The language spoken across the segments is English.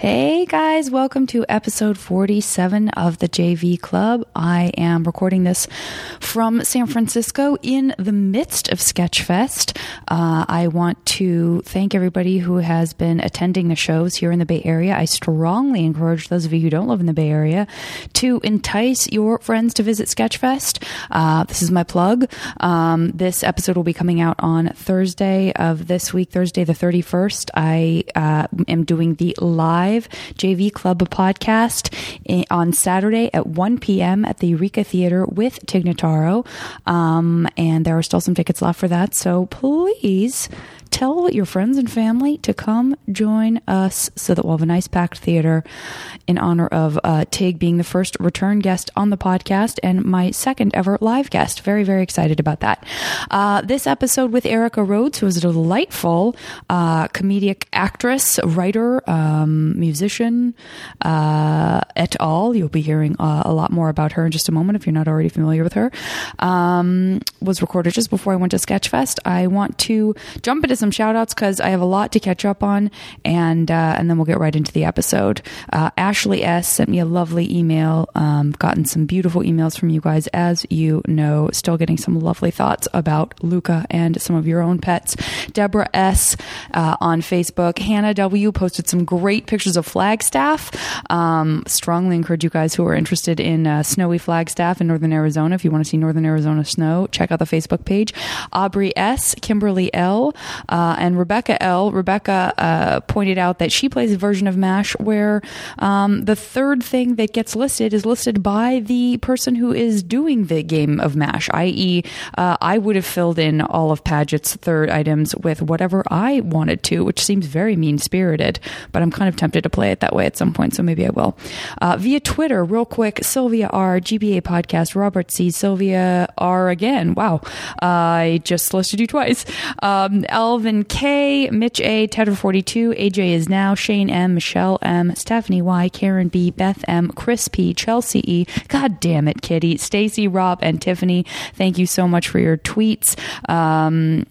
Hey guys, welcome to episode 47 of the JV Club. I am recording this from San Francisco in the midst of Sketchfest. Uh, I want to thank everybody who has been attending the shows here in the Bay Area. I strongly encourage those of you who don't live in the Bay Area to entice your friends to visit Sketchfest. Uh, this is my plug. Um, this episode will be coming out on Thursday of this week, Thursday the 31st. I uh, am doing the live JV Club podcast on Saturday at 1 p.m. at the Eureka Theater with Tig Notaro. Um, and there are still some tickets left for that. So please tell your friends and family to come join us so that we'll have a nice packed theater in honor of uh, Tig being the first return guest on the podcast and my second ever live guest. Very, very excited about that. Uh, this episode with Erica Rhodes, who is a delightful uh, comedic actress, writer, um, musician, uh, et al. You'll be hearing uh, a lot more about her in just a moment if you're not already familiar with her. Um, was recorded just before I went to Sketchfest. I want to jump into some shout outs because I have a lot to catch up on, and uh, and then we'll get right into the episode. Uh, Ashley S sent me a lovely email. Um, gotten some beautiful emails from you guys, as you know. Still getting some lovely thoughts about Luca and some of your own pets. Deborah S uh, on Facebook. Hannah W posted some great pictures of Flagstaff. Um, strongly encourage you guys who are interested in uh, snowy Flagstaff in northern Arizona. If you want to see northern Arizona snow, check out the Facebook page. Aubrey S, Kimberly L, uh, and Rebecca L. Rebecca uh, pointed out that she plays a version of MASH where um, the third thing that gets listed is listed by the person who is doing the game of MASH, i.e., uh, I would have filled in all of Paget's third items with whatever I wanted to, which seems very mean spirited, but I'm kind of tempted to play it that way at some point, so maybe I will. Uh, via Twitter, real quick, Sylvia R, GBA Podcast, Robert C, Sylvia R again. Wow, I just listed you twice. Um, Alvin K, Mitch A, Tedder42, AJ is now, Shane M, Michelle M, Stephanie Y, Karen B, Beth M, Chris P, Chelsea E, God damn it, Kitty, Stacy, Rob, and Tiffany. Thank you so much for your tweets. Um,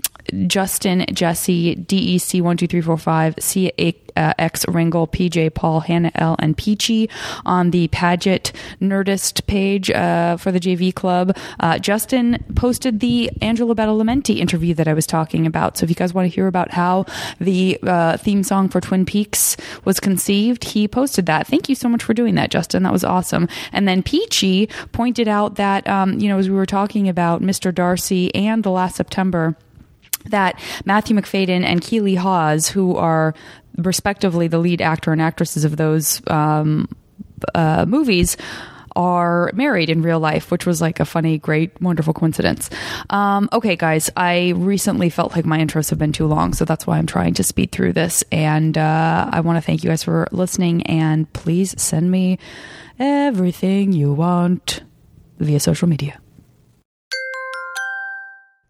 Justin, Jesse, DEC12345, C uh, Ringle, PJ Paul, Hannah L, and Peachy on the Paget Nerdist page uh, for the JV Club. Uh, Justin posted the Angelo Badalamenti interview that I was talking about. So if you guys want to hear about how the uh, theme song for Twin Peaks was conceived, he posted that. Thank you so much for doing that, Justin. That was awesome. And then Peachy pointed out that, um, you know, as we were talking about Mr. Darcy and The Last September, that Matthew Macfadyen and Keeley Hawes, who are respectively the lead actor and actresses of those um, uh, movies, are married in real life, which was like a funny, great, wonderful coincidence. Um, okay, guys, I recently felt like my intros have been too long, so that's why I'm trying to speed through this. And uh, I want to thank you guys for listening, and please send me everything you want via social media.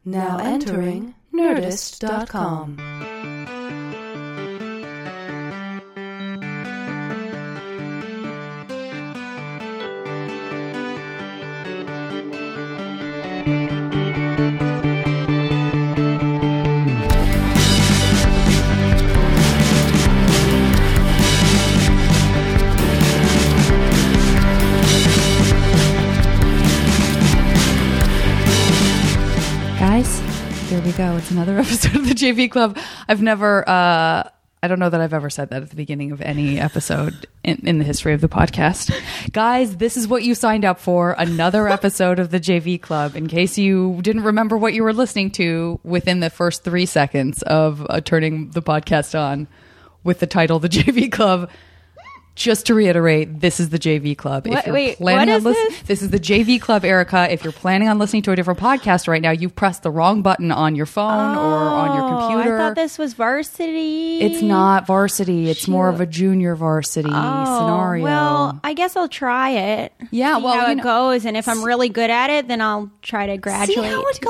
Now entering Nerdist.com. here we go. It's another episode of the JV Club. I've never, uh, I don't know that I've ever said that at the beginning of any episode in, in the history of the podcast. Guys, this is what you signed up for another episode of the JV Club. In case you didn't remember what you were listening to within the first three seconds of uh, turning the podcast on with the title The JV Club. Just to reiterate, this is the JV Club. What- if you're wait, planning what on is listen- this? this is the JV Club, Erica. If you're planning on listening to a different podcast right now, you've pressed the wrong button on your phone or on your Oh, computer. I thought this was varsity. It's not varsity. It's more of a junior varsity Oh, scenario. Well, I guess I'll try it. Yeah, See well, how you it know- goes, and if I'm really good at it, then I'll try to graduate. see how it to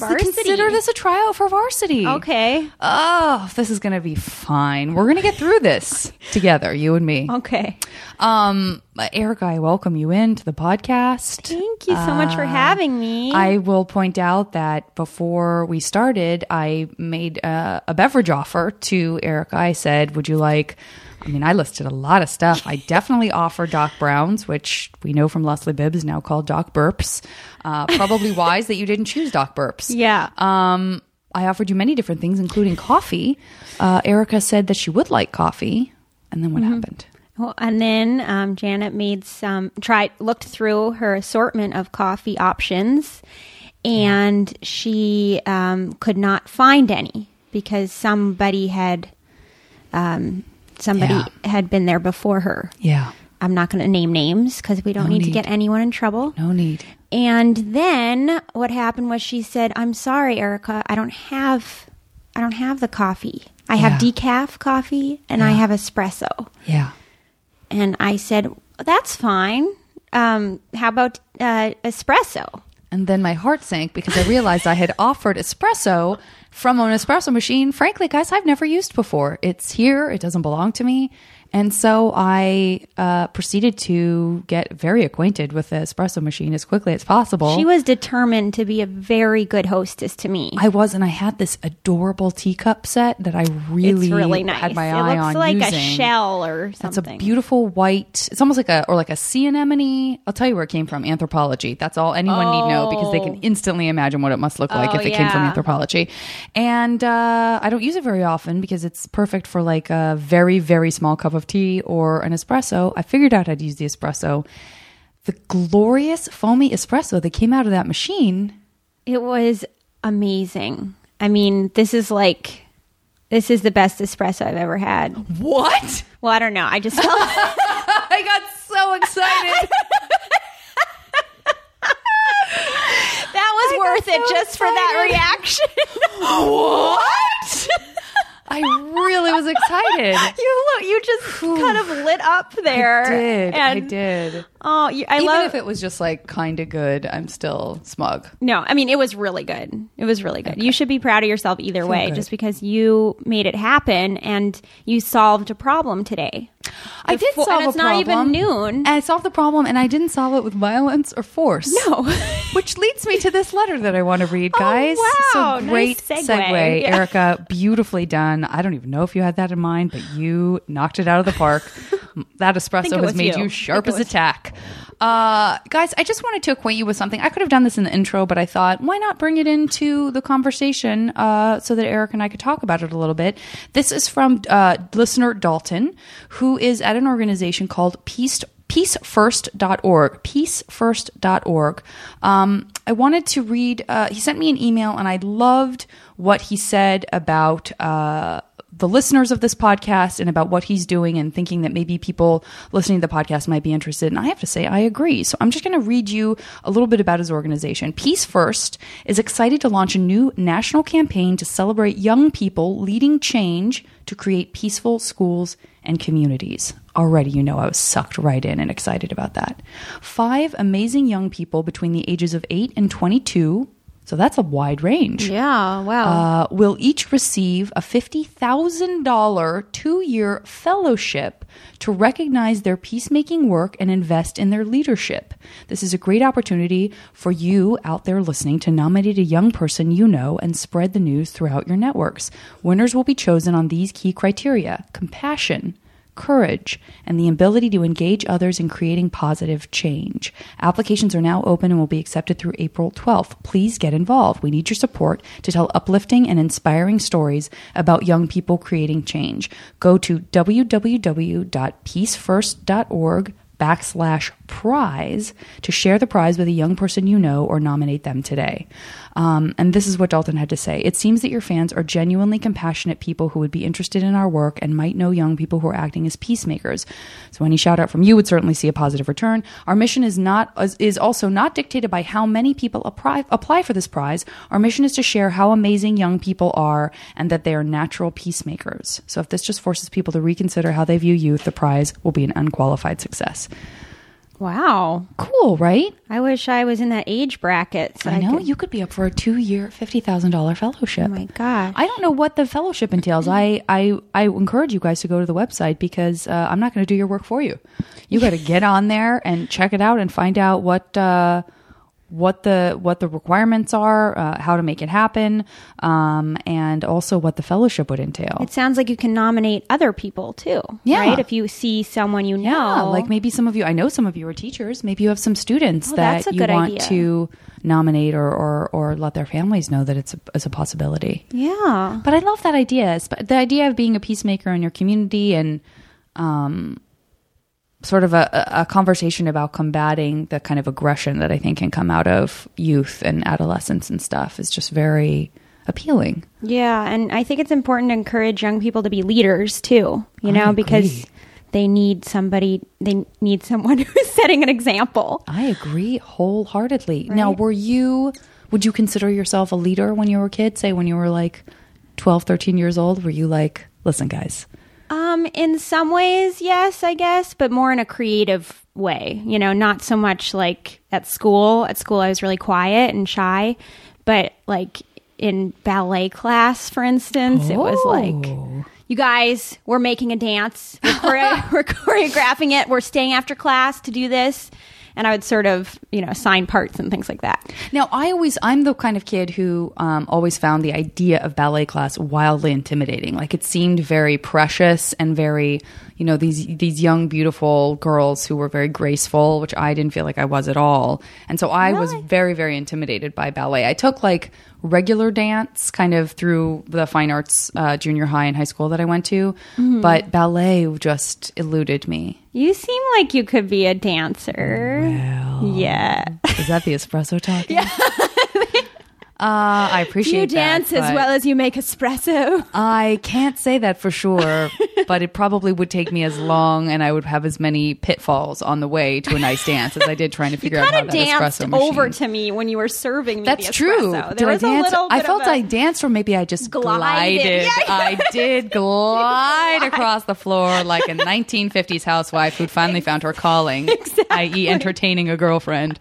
goes. Varsity. Consider this a tryout for varsity. okay. Oh, this is going to be fine. We're going to get through this together, you and me. Okay. Um, Erica, I welcome you into the podcast. Thank you so much for having me. Uh, I will point out that before we started, I made uh, a beverage offer to Eric. I said, "Would you like I mean, I listed a lot of stuff. I definitely offer Doc Browns, which we know from Leslie Bibbs, now called Doc Burps. Uh, probably wise that you didn't choose Doc Burps. Yeah. Um, I offered you many different things, including coffee. Uh, Erica said that she would like coffee. And then what happened? Well, and then um, Janet made some tried looked through her assortment of coffee options, and she um, could not find any because somebody had um, somebody Yeah. had been there before her. Yeah. I'm not going to name names because we don't No need, to get anyone in trouble. No need. And then what happened was she said, "I'm sorry, Erica. I don't have I don't have the coffee. I have Yeah. decaf coffee and I have espresso." Yeah. And I said, "That's fine. Um, how about uh, espresso?" And then my heart sank because I realized I had offered espresso from an espresso machine. Frankly, guys, I've never used before. It's here, it doesn't belong to me. And so I uh, proceeded to get very acquainted with the espresso machine as quickly as possible. She was determined to be a very good hostess to me. I was, and I had this adorable teacup set that I really, it's really nice. had my it eye looks on like using. a shell or something. It's a beautiful white. It's almost like a or like a sea anemone. I'll tell you where it came from. Anthropologie. That's all anyone need know because they can Oh. instantly imagine what it must look like Oh, if it came from Anthropologie. And uh, I don't use it very often because it's perfect for like a very very small cup of tea or an espresso. I figured out how to use the espresso. The glorious foamy espresso that came out of that machine. It was amazing. I mean, this is like this is the best espresso I've ever had. What? Well, I don't know. I just felt I got so excited. that was worth it so just for that reaction. what? I really was excited. you look, you just kind of lit up there. I did. I did. Oh, you, I Even love if it was just like kind of good, I'm still smug. No, I mean it was really good. It was really good. You should be proud of yourself either way, good. just because you made it happen and you solved a problem today. I did Before- solve and it's a not even noon. And I solved the problem, and I didn't solve it with violence or force. No. Which leads me to this letter that I want to read, oh, guys. Oh, wow. So Nice great segue. Yeah. Erica. Beautifully done. I don't even know if you had that in mind, but you knocked it out of the park. that espresso has made you. you sharp as a tack. Uh, guys, I just wanted to acquaint you with something. I could have done this in the intro, but I thought, why not bring it into the conversation uh, so that Eric and I could talk about it a little bit? This is from uh, listener Dalton, who is at an organization called Peace peacefirst.org peacefirst.org um, i wanted to read uh, he sent me an email and i loved what he said about uh, the listeners of this podcast and about what he's doing and thinking that maybe people listening to the podcast might be interested. And I have to say, I agree. So I'm just going to read you a little bit about his organization. Peace First is excited to launch a new national campaign to celebrate young people leading change to create peaceful schools and communities. Already, you know, I was sucked right in and excited about that. Five amazing young people between the ages of 8 and 22. So that's a wide range Yeah, wow. uh, will each receive a $50,000 two year fellowship to recognize their peacemaking work and invest in their leadership. This is a great opportunity for you out there listening to nominate a young person you know and spread the news throughout your networks. Winners will be chosen on these key criteria compassion courage, and the ability to engage others in creating positive change. Applications are now open and will be accepted through April 12th. Please get involved. We need your support to tell uplifting and inspiring stories about young people creating change. Go to www.peacefirst.org backslash prize to share the prize with a young person you know or nominate them today. Um, and this is what Dalton had to say. It seems that your fans are genuinely compassionate people who would be interested in our work and might know young people who are acting as peacemakers. So any shout out from you would certainly see a positive return. Our mission is not is also not dictated by how many people apply, apply for this prize. Our mission is to share how amazing young people are and that they are natural peacemakers. So if this just forces people to reconsider how they view youth, the prize will be an unqualified success. Wow. Cool, right? I wish I was in that age bracket. So I know could- you could be up for a two-year, fifty thousand dollar fellowship. Oh my gosh. I don't know what the fellowship entails. I, I I encourage you guys to go to the website because uh, I'm not going to do your work for you. You got to get on there and check it out and find out what uh, what the what the requirements are, uh, how to make it happen, um, and also what the fellowship would entail. It sounds like you can nominate other people too. Yeah. Right? If you see someone you know. Yeah, like maybe some of you, I know some of you are teachers. Maybe you have some students Oh, that you want idea. to nominate or, or, or let their families know that it's a, it's a possibility. Yeah. But I love that idea. The idea of being a peacemaker in your community and um, sort of a, a conversation about combating the kind of aggression that I think can come out of youth and adolescence and stuff is just very appealing. Yeah, and I think it's important to encourage young people to be leaders too, you know, because they need somebody they need someone who's setting an example. I agree wholeheartedly. Now, were you, would you consider yourself a leader when you were a kid? Say when you were like 12, 13 years old? Were you like, listen, guys, Um in some ways, yes, I guess, but more in a creative way, you know, not so much like at school. At school I was really quiet and shy, but like in ballet class, for instance, it was like Oh. you guys, we're making a dance. We're, chore- we're choreographing it. We're staying after class to do this. And I would sort of, you know, assign parts and things like that. Now, I always, I'm the kind of kid who um, always found the idea of ballet class wildly intimidating. Like it seemed very precious and very, you know, these these young, beautiful girls who were very graceful, which I didn't feel like I was at all. And so I was very, very intimidated by ballet. I took like regular dance kind of through the fine arts uh, junior high and high school that I went to, but ballet just eluded me. You seem like you could be a dancer. yeah. Is that the espresso talking? Yeah. Uh, I appreciate it. You that, dance as well as you make espresso. I can't say that for sure, but it probably would take me as long, and I would have as many pitfalls on the way to a nice dance as I did trying to figure out how that of danced espresso machine. over to me when you were serving me That's the true. espresso. Did There I was dance? a little I felt I danced, or maybe I just Glided. glided. I did glide across the floor like a 1950s housewife who'd finally found her calling, i.e., entertaining a girlfriend.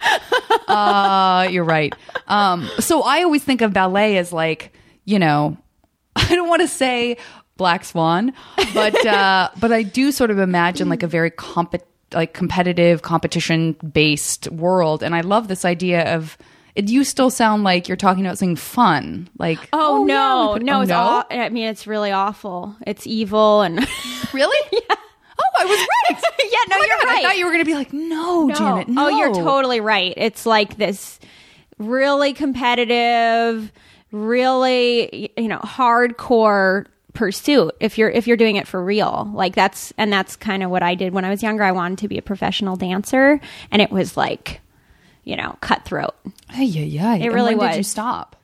Uh, you're right. Um, so I always think of ballet as like, you know, I don't want to say Black Swan, but uh, but I do sort of imagine like a very comp- like competitive, competition based world, and I love this idea of. It, you still sound like you're talking about something fun, like Oh, yeah, no, we could- no, oh, it's no? aw- I mean it's really awful. It's evil and really? yeah. Oh, I was right. Yeah, no, Oh you're God, I thought you were going to be like, no, Janet. No. Oh, you're totally right. It's like this really competitive, really you know hardcore pursuit if you're if you're doing it for real like that's and that's kind of what i did when i was younger i wanted to be a professional dancer and it was like you know cutthroat yeah, yeah. It really when Did you stop?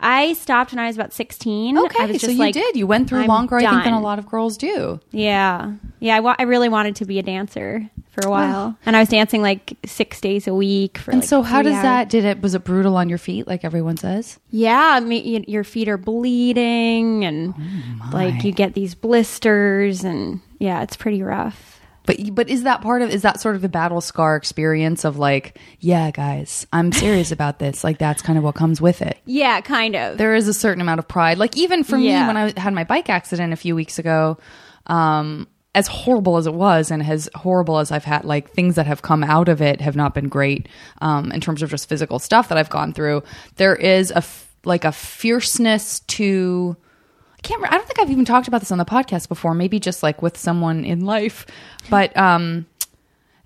I stopped when i was about 16 I Okay, so you like, did. You went through I'm longer, I think, than a lot of girls do. yeah yeah I wa- I really wanted to be a dancer for a while and i was dancing like six days a week for And like so, how does hours. that? Did it? Was it brutal on your feet, like everyone says? Yeah, I mean, y- your feet are bleeding, and oh, like you get these blisters, and yeah, it's pretty rough. But but is that part of? Is that sort of the battle scar experience of like, yeah, guys, I'm serious about this. Like that's kind of what comes with it. Yeah, kind of. There is a certain amount of pride. Like even for Yeah. me, when I had my bike accident a few weeks ago, um, as horrible as it was, and as horrible as I've had, like things that have come out of it have not been great um, in terms of just physical stuff that I've gone through. There is a f- like a fierceness to. I can't. I don't think I've even talked about this on the podcast before. Maybe just like with someone in life, but um,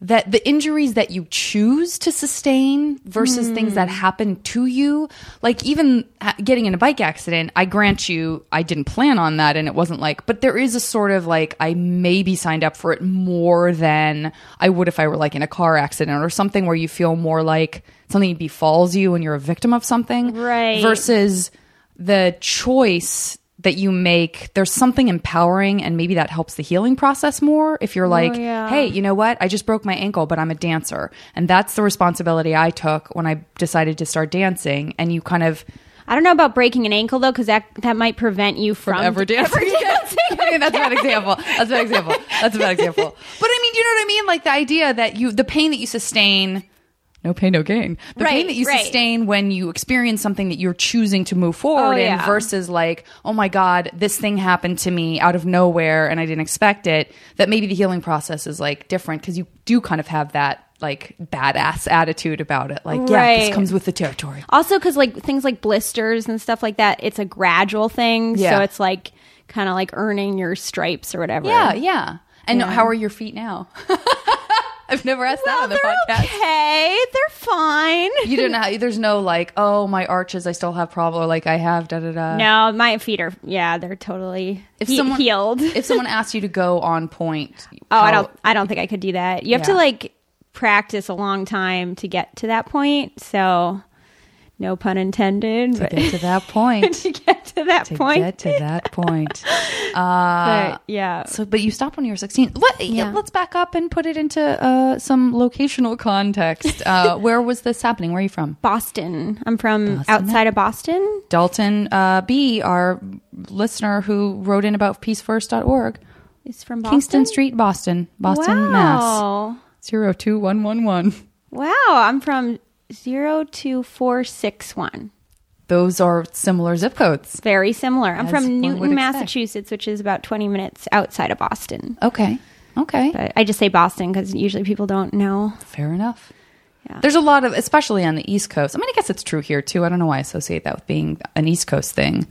that the injuries that you choose to sustain versus things that happen to you like even getting in a bike accident i grant you i didn't plan on that and it wasn't like but there is a sort of like i maybe signed up for it more than i would if i were like in a car accident or something where you feel more like something befalls you and you're a victim of something Right. versus the choice that you make there's something empowering and maybe that helps the healing process more if you're oh, like yeah. hey you know what i just broke my ankle but i'm a dancer and that's the responsibility i took when i decided to start dancing and you kind of I don't know about breaking an ankle though, because that that might prevent you from, ever dancing. I mean, that's a bad example. That's a bad example. That's a bad example. But I mean, you know what I mean? Like the idea that you, the pain that you sustain, no pain, no gain. The pain that you right. sustain when you experience something that you're choosing to move forward Oh, in yeah. versus like, oh my God, this thing happened to me out of nowhere and I didn't expect it. That maybe the healing process is like different because you do kind of have that like badass attitude about it. Like, yeah, this comes with the territory. Also, because like things like blisters and stuff like that, it's a gradual thing. Yeah. So it's like kind of like earning your stripes or whatever. Yeah, yeah. And Yeah. how are your feet now? I've never asked that Well, on the they're podcast. okay. They're fine. You don't know. How, there's no like, oh, my arches, I still have problem, or like I have da da da. No, my feet are yeah, they're totally If he- someone healed. if someone asked you to go on point, oh, I don't I don't think I could do that. You have to like practice a long time to get to that point. So, no pun intended. to get to that point. to get to that to point. get to that point. Uh, but yeah. so, but you stopped when you were 16. Let, Yeah. Let's back up and put it into uh, some locational context. Uh, where was this happening? Where are you from? Boston. I'm from Boston. outside of Boston. Dalton uh, B, our listener who wrote in about peacefirst.org. It's from Boston. Kingston Street, Boston, Boston, Mass. wow. 02111. Wow, I'm from 02461. Those are similar zip codes. Very similar. I'm As from Newton. Massachusetts, which is about 20 minutes outside of Boston. Okay. Okay. But I just say Boston because usually people don't know. Fair enough. Yeah. There's a lot of, especially on the East Coast. I mean, I guess it's true here too. I don't know why I associate that with being an East Coast thing,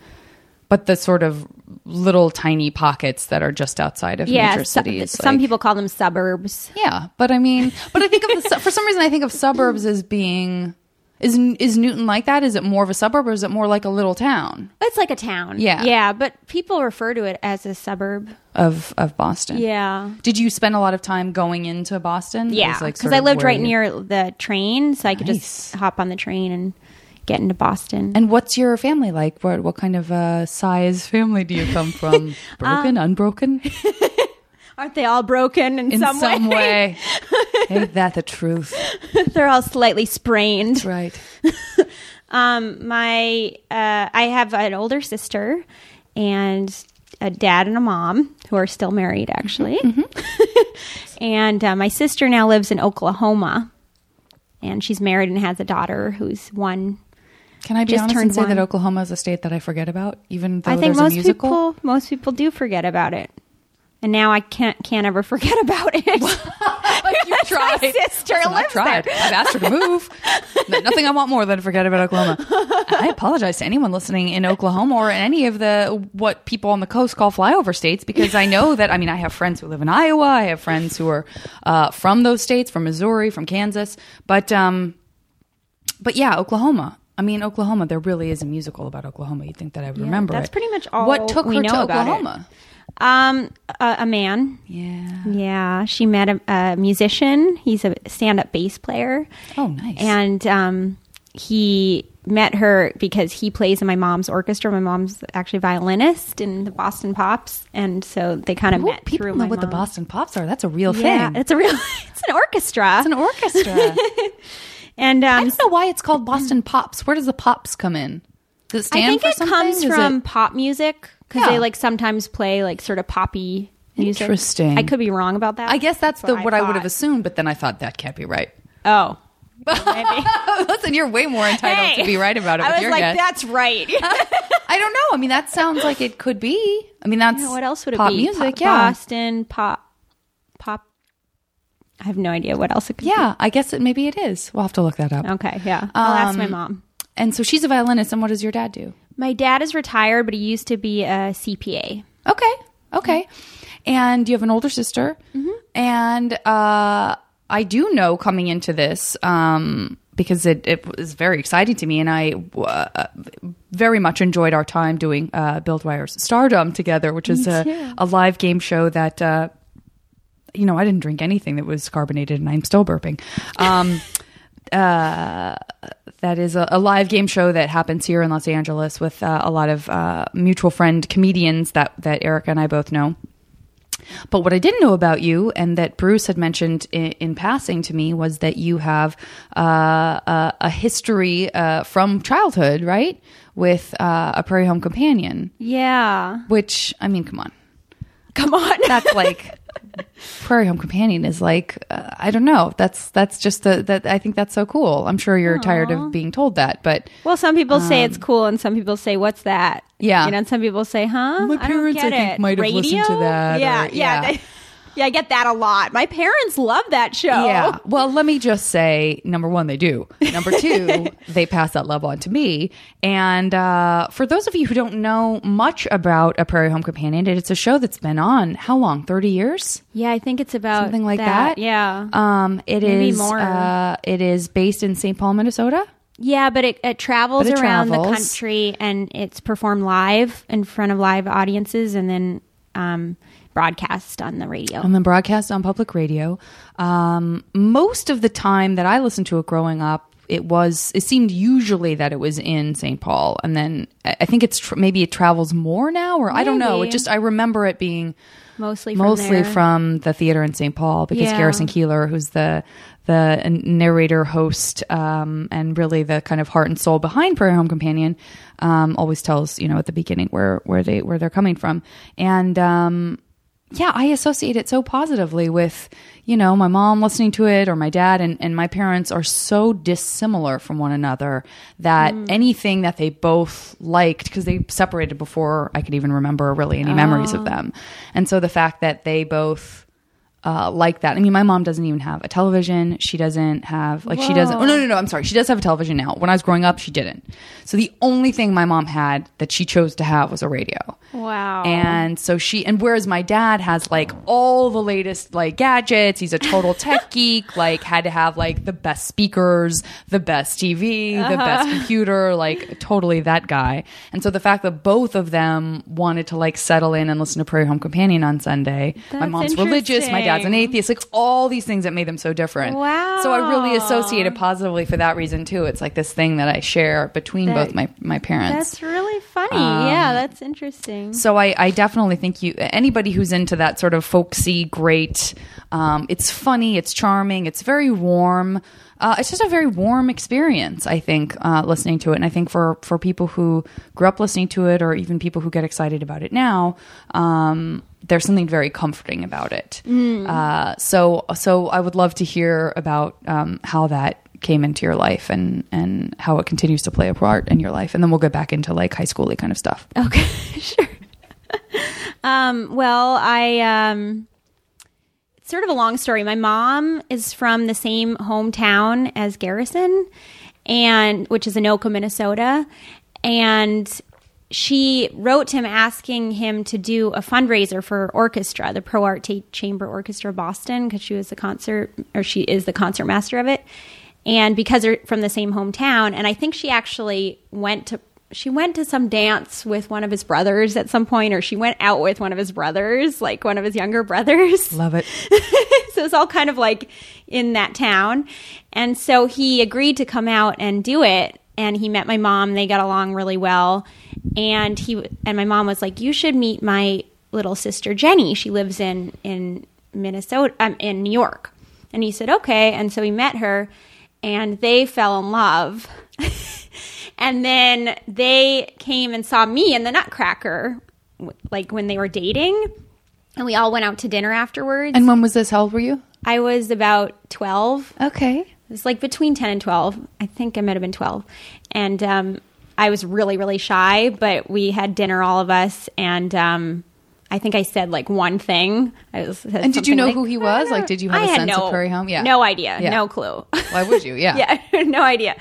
but the sort of little tiny pockets that are just outside of Yeah, major so- cities. some like- people call them suburbs. Yeah, but I mean, but I think of the su- for some reason I think of suburbs as being is is Newton like that? Is it more of a suburb or is it more like a little town It's like a town. Yeah. Yeah, but people refer to it as a suburb. of of Boston? Yeah. Did you spend a lot of time going into Boston? Yeah. Because like, I lived right you- near the train, so I could Nice. just hop on the train and get into Boston. And what's your family like? What what kind of uh, size family do you come from? Broken, unbroken, Aren't they all broken in, in some, some, way? way. Ain't that the truth? They're all slightly sprained. That's right. Um, my uh, I have an older sister and a dad and a mom who are still married, actually. and uh, my sister now lives in Oklahoma, and she's married and has a daughter who's one. Can I be Just honest and say that. Oklahoma is a state that I forget about, even though I think most musical? people most people do forget about it, and now I can't can't ever forget about it. you tried. My sister Listen, I've tried. there. I've asked her to move. Nothing I want more than to forget about Oklahoma. I apologize to anyone listening in Oklahoma or in any of the what people on the coast call flyover states because I know that I mean I have friends who live in Iowa. I have friends who are uh, from those states, from Missouri, from Kansas, but um, but yeah, Oklahoma. I mean, Oklahoma. There really is a musical about Oklahoma. You'd think that I would remember. that's it. pretty much all What took we her know to about it. Oklahoma? um, a, a man. Yeah. Yeah, she met a, a musician. He's a stand-up bass player. Oh, nice. And um, he met her because he plays in my mom's orchestra. My mom's actually violinist in the Boston Pops, and so they kind of Ooh, met people through know my what the. Boston Pops are. That's a real Yeah, thing. it's a real. It's an orchestra. It's an orchestra. and I um, don't know why it's called Boston Pops. Where does the pops come in? Does it stand I think for it something? comes Is from it- pop music because Yeah. they like sometimes play like sort of poppy music. Interesting. I could be wrong about that. I guess that's, the I what I, would have assumed, but then I thought that can't be right. Oh, maybe. Listen, you're way more entitled to be right about it. I with was your like, guess. that's right. I don't know. I mean, that sounds like it could be. I mean, that's what else would it pop be? music. Pop- yeah, Boston pop, pop. I have no idea what else it could be. yeah. I guess it maybe it is. We'll have to look that up. Okay, yeah. I'll ask my Um, mom. And so she's a violinist. And what does your dad do? My dad is retired, but he used to be a CPA. Okay. Okay. And you have an older sister. And uh, I do know coming into this, um, because it, it was very exciting to me, and I uh, very much enjoyed our time doing uh, Build Wire's Stardom together, which is a, a live game show that, uh, you know, I didn't drink anything that was carbonated, and I'm still burping. Um, uh, that is a, a live game show that happens here in Los Angeles with uh, a lot of uh, mutual friend comedians that that Erica and I both know. But what I didn't know about you, and that Bruce had mentioned in, in passing to me, was that you have uh, a, a history uh, from childhood, right, with uh, a Prairie Home Companion. Yeah. Which I mean, come on, Come on. that's like Prairie Home Companion is like uh, I don't know. That's that's just the that I think that's so cool. I'm sure you're tired of being told that, but well, some people say it's cool, and some people say, "What's that?" Um, Yeah. You know, and some people say, "Huh?" My I don't parents, get I think, it. might have listened to that, Yeah, or- yeah. yeah. Yeah, I get that a lot. My parents love that show. Yeah. Well, let me just say number one, they do. Number two, they pass that love on to me. And uh, for those of you who don't know much about A Prairie Home Companion, it's a show that's been on how long? 30 years? Yeah, I think it's about Something like that? Yeah. Um, it Maybe is, more. Uh, it is based in St. Paul, Minnesota. Yeah, but it, it travels But it around the country and it's performed live in front of live audiences and then um, broadcast on the radio. and then broadcast on public radio. Um, most of the time that I listened to it growing up, it was it seemed usually that it was in St. Paul, and then I think it's tr- maybe it travels more now, or I don't know. It just I remember it being mostly from mostly there. from the theater in St. Paul because Yeah. Garrison Keillor, who's the the narrator, host, um, and really the kind of heart and soul behind Prairie Home Companion, um, always tells you know at the beginning where where they where they're coming from, and um, yeah, I associate it so positively with, you know, my mom listening to it or my dad and, and my parents are so dissimilar from one another that mm. anything that they both liked, because they separated before I could even remember really any memories of ah. them. And so the fact that they both uh, like that. I mean, my mom doesn't even have a television. She doesn't have like she doesn't. Oh no, no, no. I'm sorry. She does have a television now. When I was growing up, she didn't. So the only thing my mom had that she chose to have was a radio. Wow. And so she, and whereas my dad has like all the latest like gadgets, he's a total tech geek, like had to have like the best speakers, the best TV, the best computer, like totally that guy. And so the fact that both of them wanted to like settle in and listen to Prairie Home Companion on Sunday, my mom's religious, my dad's an atheist, like all these things that made them so different. Wow. So I really associated positively for that reason too. It's like this thing that I share between That- both my, my parents. That's really funny. Um, yeah, that's interesting. So I, I definitely think you anybody who's into that sort of folksy, great. Um, it's funny, it's charming, it's very warm. Uh, it's just a very warm experience. I think uh, listening to it, and I think for for people who grew up listening to it, or even people who get excited about it now, um, there's something very comforting about it. Uh, so so I would love to hear about um, how that came into your life and and how it continues to play a part in your life, and then we'll get back into like high schooly kind of stuff. Okay, sure. um, well, I um, it's sort of a long story. My mom is from the same hometown as Garrison, and which is Anoka, Minnesota, and she wrote him asking him to do a fundraiser for orchestra, the Pro Arte Chamber Orchestra of Boston, because she was the concert or she is the concert master of it, and because they're from the same hometown, and I think she actually went to she went to some dance with one of his brothers at some point, or she went out with one of his brothers, like one of his younger brothers. Love it. so it's all kind of like in that town. And so he agreed to come out and do it. And he met my mom. They got along really well. And he and my mom was like, "You should meet my little sister Jenny. She lives in in Minnesota, um, in New York." And he said, "Okay." And so he met her, and they fell in love. and then they came and saw me in the Nutcracker, like when they were dating. And we all went out to dinner afterwards. And when was this? How old were you? I was about 12. Okay. It was like between 10 and 12. I think I might have been 12. And um, I was really, really shy, but we had dinner, all of us. And um, I think I said like one thing. I was, And did you know like, who he was? Like, did you have I a had sense of no- Prairie Home? Yeah. No idea. Yeah. No clue. Why would you? Yeah. yeah, no idea.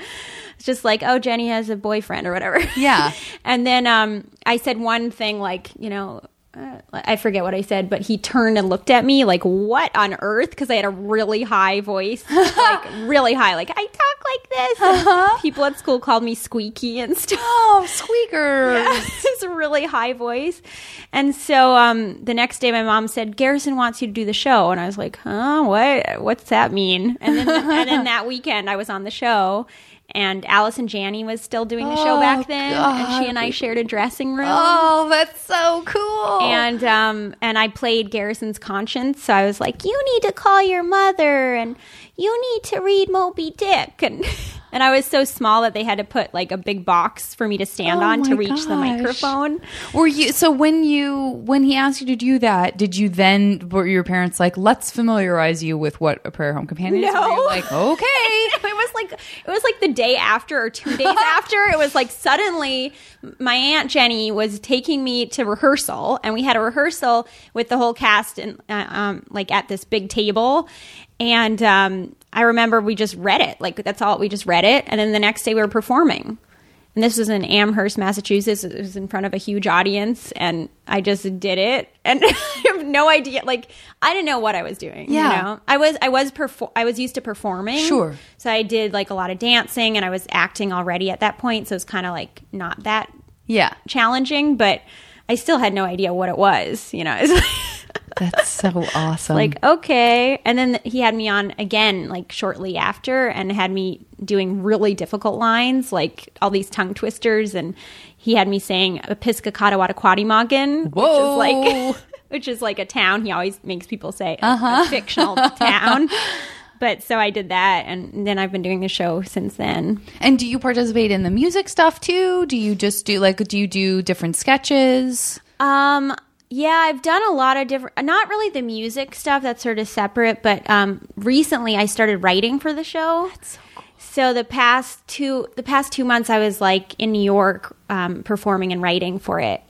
It's just like, oh, Jenny has a boyfriend or whatever. Yeah. and then um, I said one thing like, you know, uh, I forget what I said, but he turned and looked at me like, what on earth? Because I had a really high voice, like really high. Like I talk like this. And People at school called me squeaky and stuff. Oh, squeakers. it's a really high voice. And so um, the next day, my mom said, Garrison wants you to do the show. And I was like, huh, what? What's that mean? And then, and then that weekend, I was on the show. And Allison Janney was still doing the show Oh, back then, and she and I shared a dressing room. Oh, that's so cool. And um, and I played Garrison's conscience, so I was like, "You need to call your mother, and you need to read Moby Dick." And And I was so small that they had to put like a big box for me to stand Oh on to reach the microphone. Were you so when you when he asked you to do that? Did you then were your parents like, let's familiarize you with what a Prairie Home Companion is? Were you No. like, okay, it was like it was like the day after or two days after it was like suddenly my aunt jenny was taking me to rehearsal and we had a rehearsal with the whole cast and uh, um, like at this big table and um, i remember we just read it like that's all we just read it and then the next day we were performing and this was in Amherst, Massachusetts. It was in front of a huge audience, and I just did it, and I have no idea. Like I didn't know what I was doing. Yeah. you know, I was I was perfor- I was used to performing. Sure. So I did like a lot of dancing, and I was acting already at that point. So it's kind of like not that yeah, challenging, but I still had no idea what it was. You know, that's so awesome. like okay. And then he had me on again, like shortly after, and had me doing really difficult lines, like all these tongue twisters, and he had me saying Episcocata Wataquatimagan, which is like which is like a town. He always makes people say a, a fictional town. But so I did that, and then I've been doing the show since then. and do you participate in the music stuff too? Do you just do like do you do different sketches? Um, yeah, I've done a lot of different, not really the music stuff that's sort of separate, but um, recently I started writing for the show. That's so cool. So the past two, the past two months, I was like in New York um, performing and writing for it,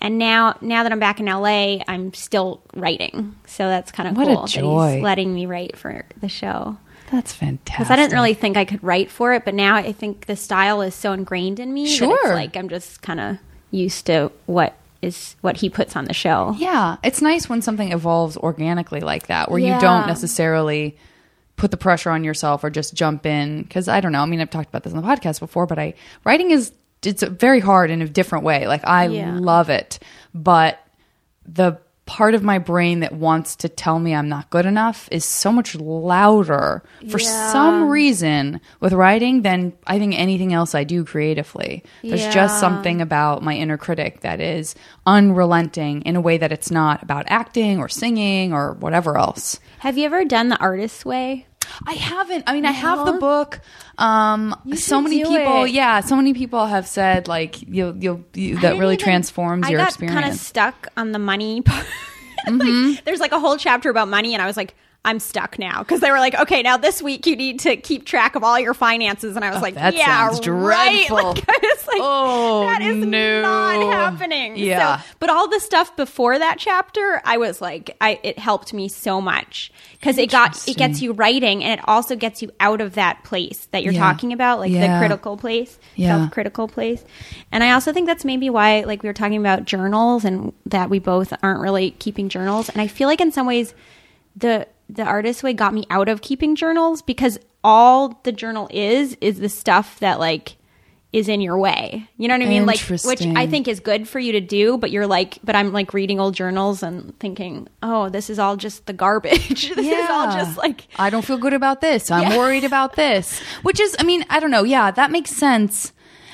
and now, now that I'm back in LA, I'm still writing. So that's kind of What a cool. that joy. he's letting me write for the show. That's fantastic. Because I didn't really think I could write for it, but now I think the style is so ingrained in me that Sure. it's like I'm just kind of used to what is what he puts on the show. Yeah, it's nice when something evolves organically like that, where you don't necessarily put the pressure on yourself or just jump in. Because I don't know. I mean, I've talked about this on the podcast before, but I writing is it's very hard in a different way. Like I Yeah. love it, but the part of my brain that wants to tell me I'm not good enough is so much louder for Yeah. some reason with writing than I think anything else I do creatively. There's Yeah. just something about my inner critic that is unrelenting in a way that it's not about acting or singing or whatever else. Have you ever done the artist's way? I haven't. I mean, I have the book. Um, so should many do people, it. yeah, so many people have said like you'll, you'll, you, that didn't really even- transforms I your got experience. kind of stuck on the money part. Mm-hmm. like, there's like a whole chapter about money, and I was like, I'm stuck now because they were like, okay, now this week you need to keep track of all your finances, and I was oh, like, Oh, that yeah, sounds right. Like, like, Oh, that is no. not happening. Yeah. So, but all the stuff before that chapter, I was like, I it helped me so much because it got it gets you writing, and it also gets you out of that place that you're Yeah. talking about, like Yeah. the critical place, Yeah. self critical place. And I also think that's maybe why, like, we were talking about journals and that we both aren't really keeping journals. And I feel like in some ways, the the artist way got me out of keeping journals because all the journal is is the stuff that like is in your way. You know what I mean? Like which I think is good for you to do, but you're like but I'm like reading old journals and thinking, "Oh, this is all just the garbage. this is all just like I don't feel good about this. I'm Yeah. worried about this. Which is, I mean, I don't know. Yeah, that makes sense.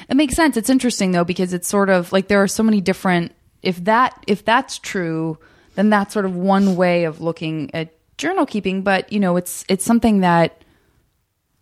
It makes sense. It's interesting though because it's sort of like there are so many different. If that if that's true, then that's sort of one way of looking at journal keeping. But you know, it's it's something that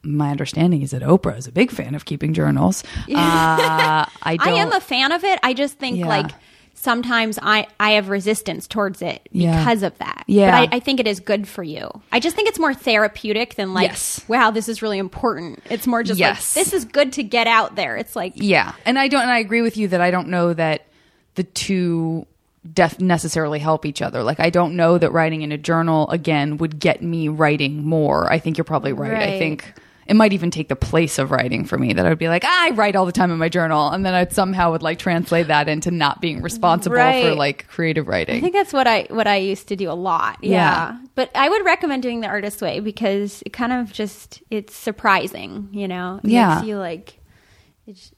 my understanding is that Oprah is a big fan of keeping journals. Uh, I don't. I am a fan of it. I just think Yeah. like sometimes I I have resistance towards it Yeah. because of that. Yeah. but I, I think it is good for you. I just think it's more therapeutic than like, Yes. wow, this is really important. It's more just Yes. like this is good to get out there. It's like Yeah, and I don't, and I agree with you that I don't know that the two def necessarily help each other. Like I don't know that writing in a journal again would get me writing more. I think you're probably right. I think it might even take the place of writing for me. That I would be like, "Ah, I write all the time in my journal, and then I somehow would like translate that into not being responsible for like creative writing. I think that's what I what I used to do a lot. Yeah. Yeah. But I would recommend doing the artist way because it kind of just it's surprising, you know. It Yeah. makes you like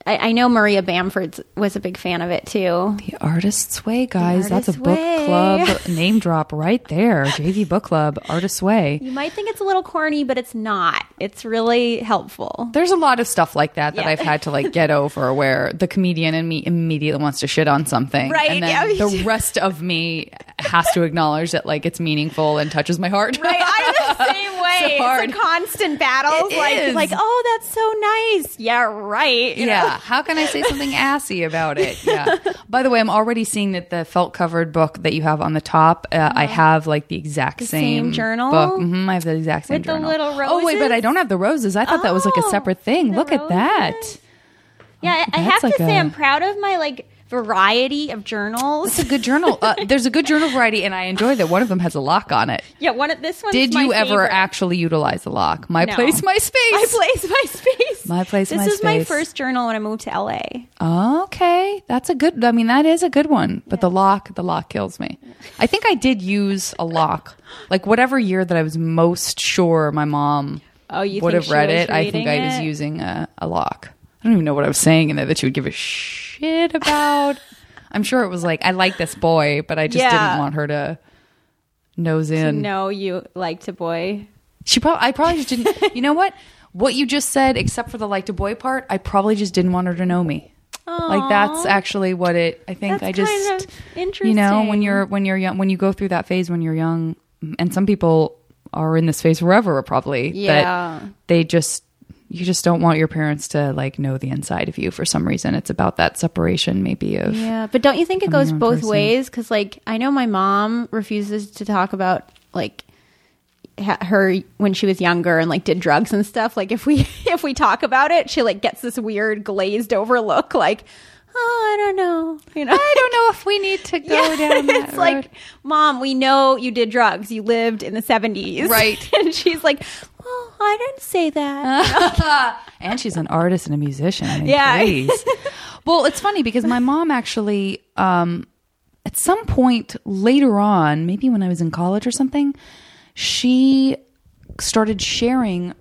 I, I know Maria Bamford was a big fan of it too. The Artist's Way, guys. That's a book Way. club name drop right there. JV Book Club, Artist's Way. You might think it's a little corny, but it's not. It's really helpful. There's a lot of stuff like that that Yeah. I've had to like get over where the comedian in me immediately wants to shit on something. Right, And then yeah, the rest of me has to acknowledge that like it's meaningful and touches my heart. Right, I'm the same way. so hard. It's a constant battles. It like, is. like, oh, that's so nice. Yeah, right. You know? yeah. How can I say something assy about it? Yeah. By the way, I'm already seeing that the felt covered book that you have on the top, uh, I have like the exact same, same journal? book. hmm I have the exact same With the journal. little Oh wait, but I don't have the roses. I thought that was like a Oh, separate thing. the Look at that. Yeah, I, I have like to say, I'm proud of my like variety of journals. It's a good journal. Uh, there's a good journal variety, and I enjoy that one of them has a lock on it. yeah, one of this one. Did you ever actually utilize the lock? My No. place, my space. My place, my space. My place, This my is my first journal when I moved to LA. Okay, that's a good. I mean, that is a good one. But the lock, the lock kills me. I think I did use a lock, like whatever year that I was most sure my mom Oh, you would have read it. I think reading I was using a, a lock. I don't even know what I was saying in there that she would give a shit about. I'm sure it was like I like this boy, but I just Yeah. didn't want her to nose in. No, you liked a boy. She probably, I probably just didn't. you know what? What you just said, except for the like to boy part, I probably just didn't want her to know me. Like that's actually what it. I think That's I just, kind of you know, when you're when you're young, when you go through that phase when you're young, and some people are in this phase forever, probably. Yeah. That they just you just don't want your parents to like know the inside of you for some reason. It's about that separation, maybe of Yeah, but don't you think it goes both person. ways? Because like I know my mom refuses to talk about like ha- her when she was younger and like did drugs and stuff. Like if we if we talk about it, she like gets this weird glazed over look. Like oh, I don't know, you know. I don't know if we need to go Yeah, down that it's road. like, mom, we know you did drugs. You lived in the seventies, Right. and she's like, well, I didn't say that. and she's an artist and a musician. I mean, Yeah. well, it's funny because my mom actually, um, at some point later on, maybe when I was in college or something, she started sharing.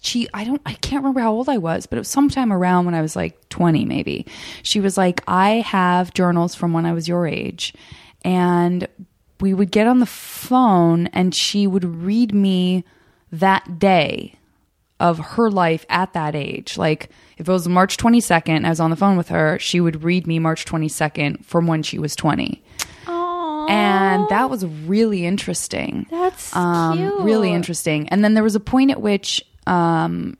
She, I don't, I can't remember how old I was, but it was sometime around when I was like 20, maybe. She was like, I have journals from when I was your age. And we would get on the phone and she would read me that day of her life at that age. Like if it was March 22nd, I was on the phone with her, she would read me March 22nd from when she was 20. Aww, And that was really interesting. that's Um, really interesting. And then there was a point at which, um,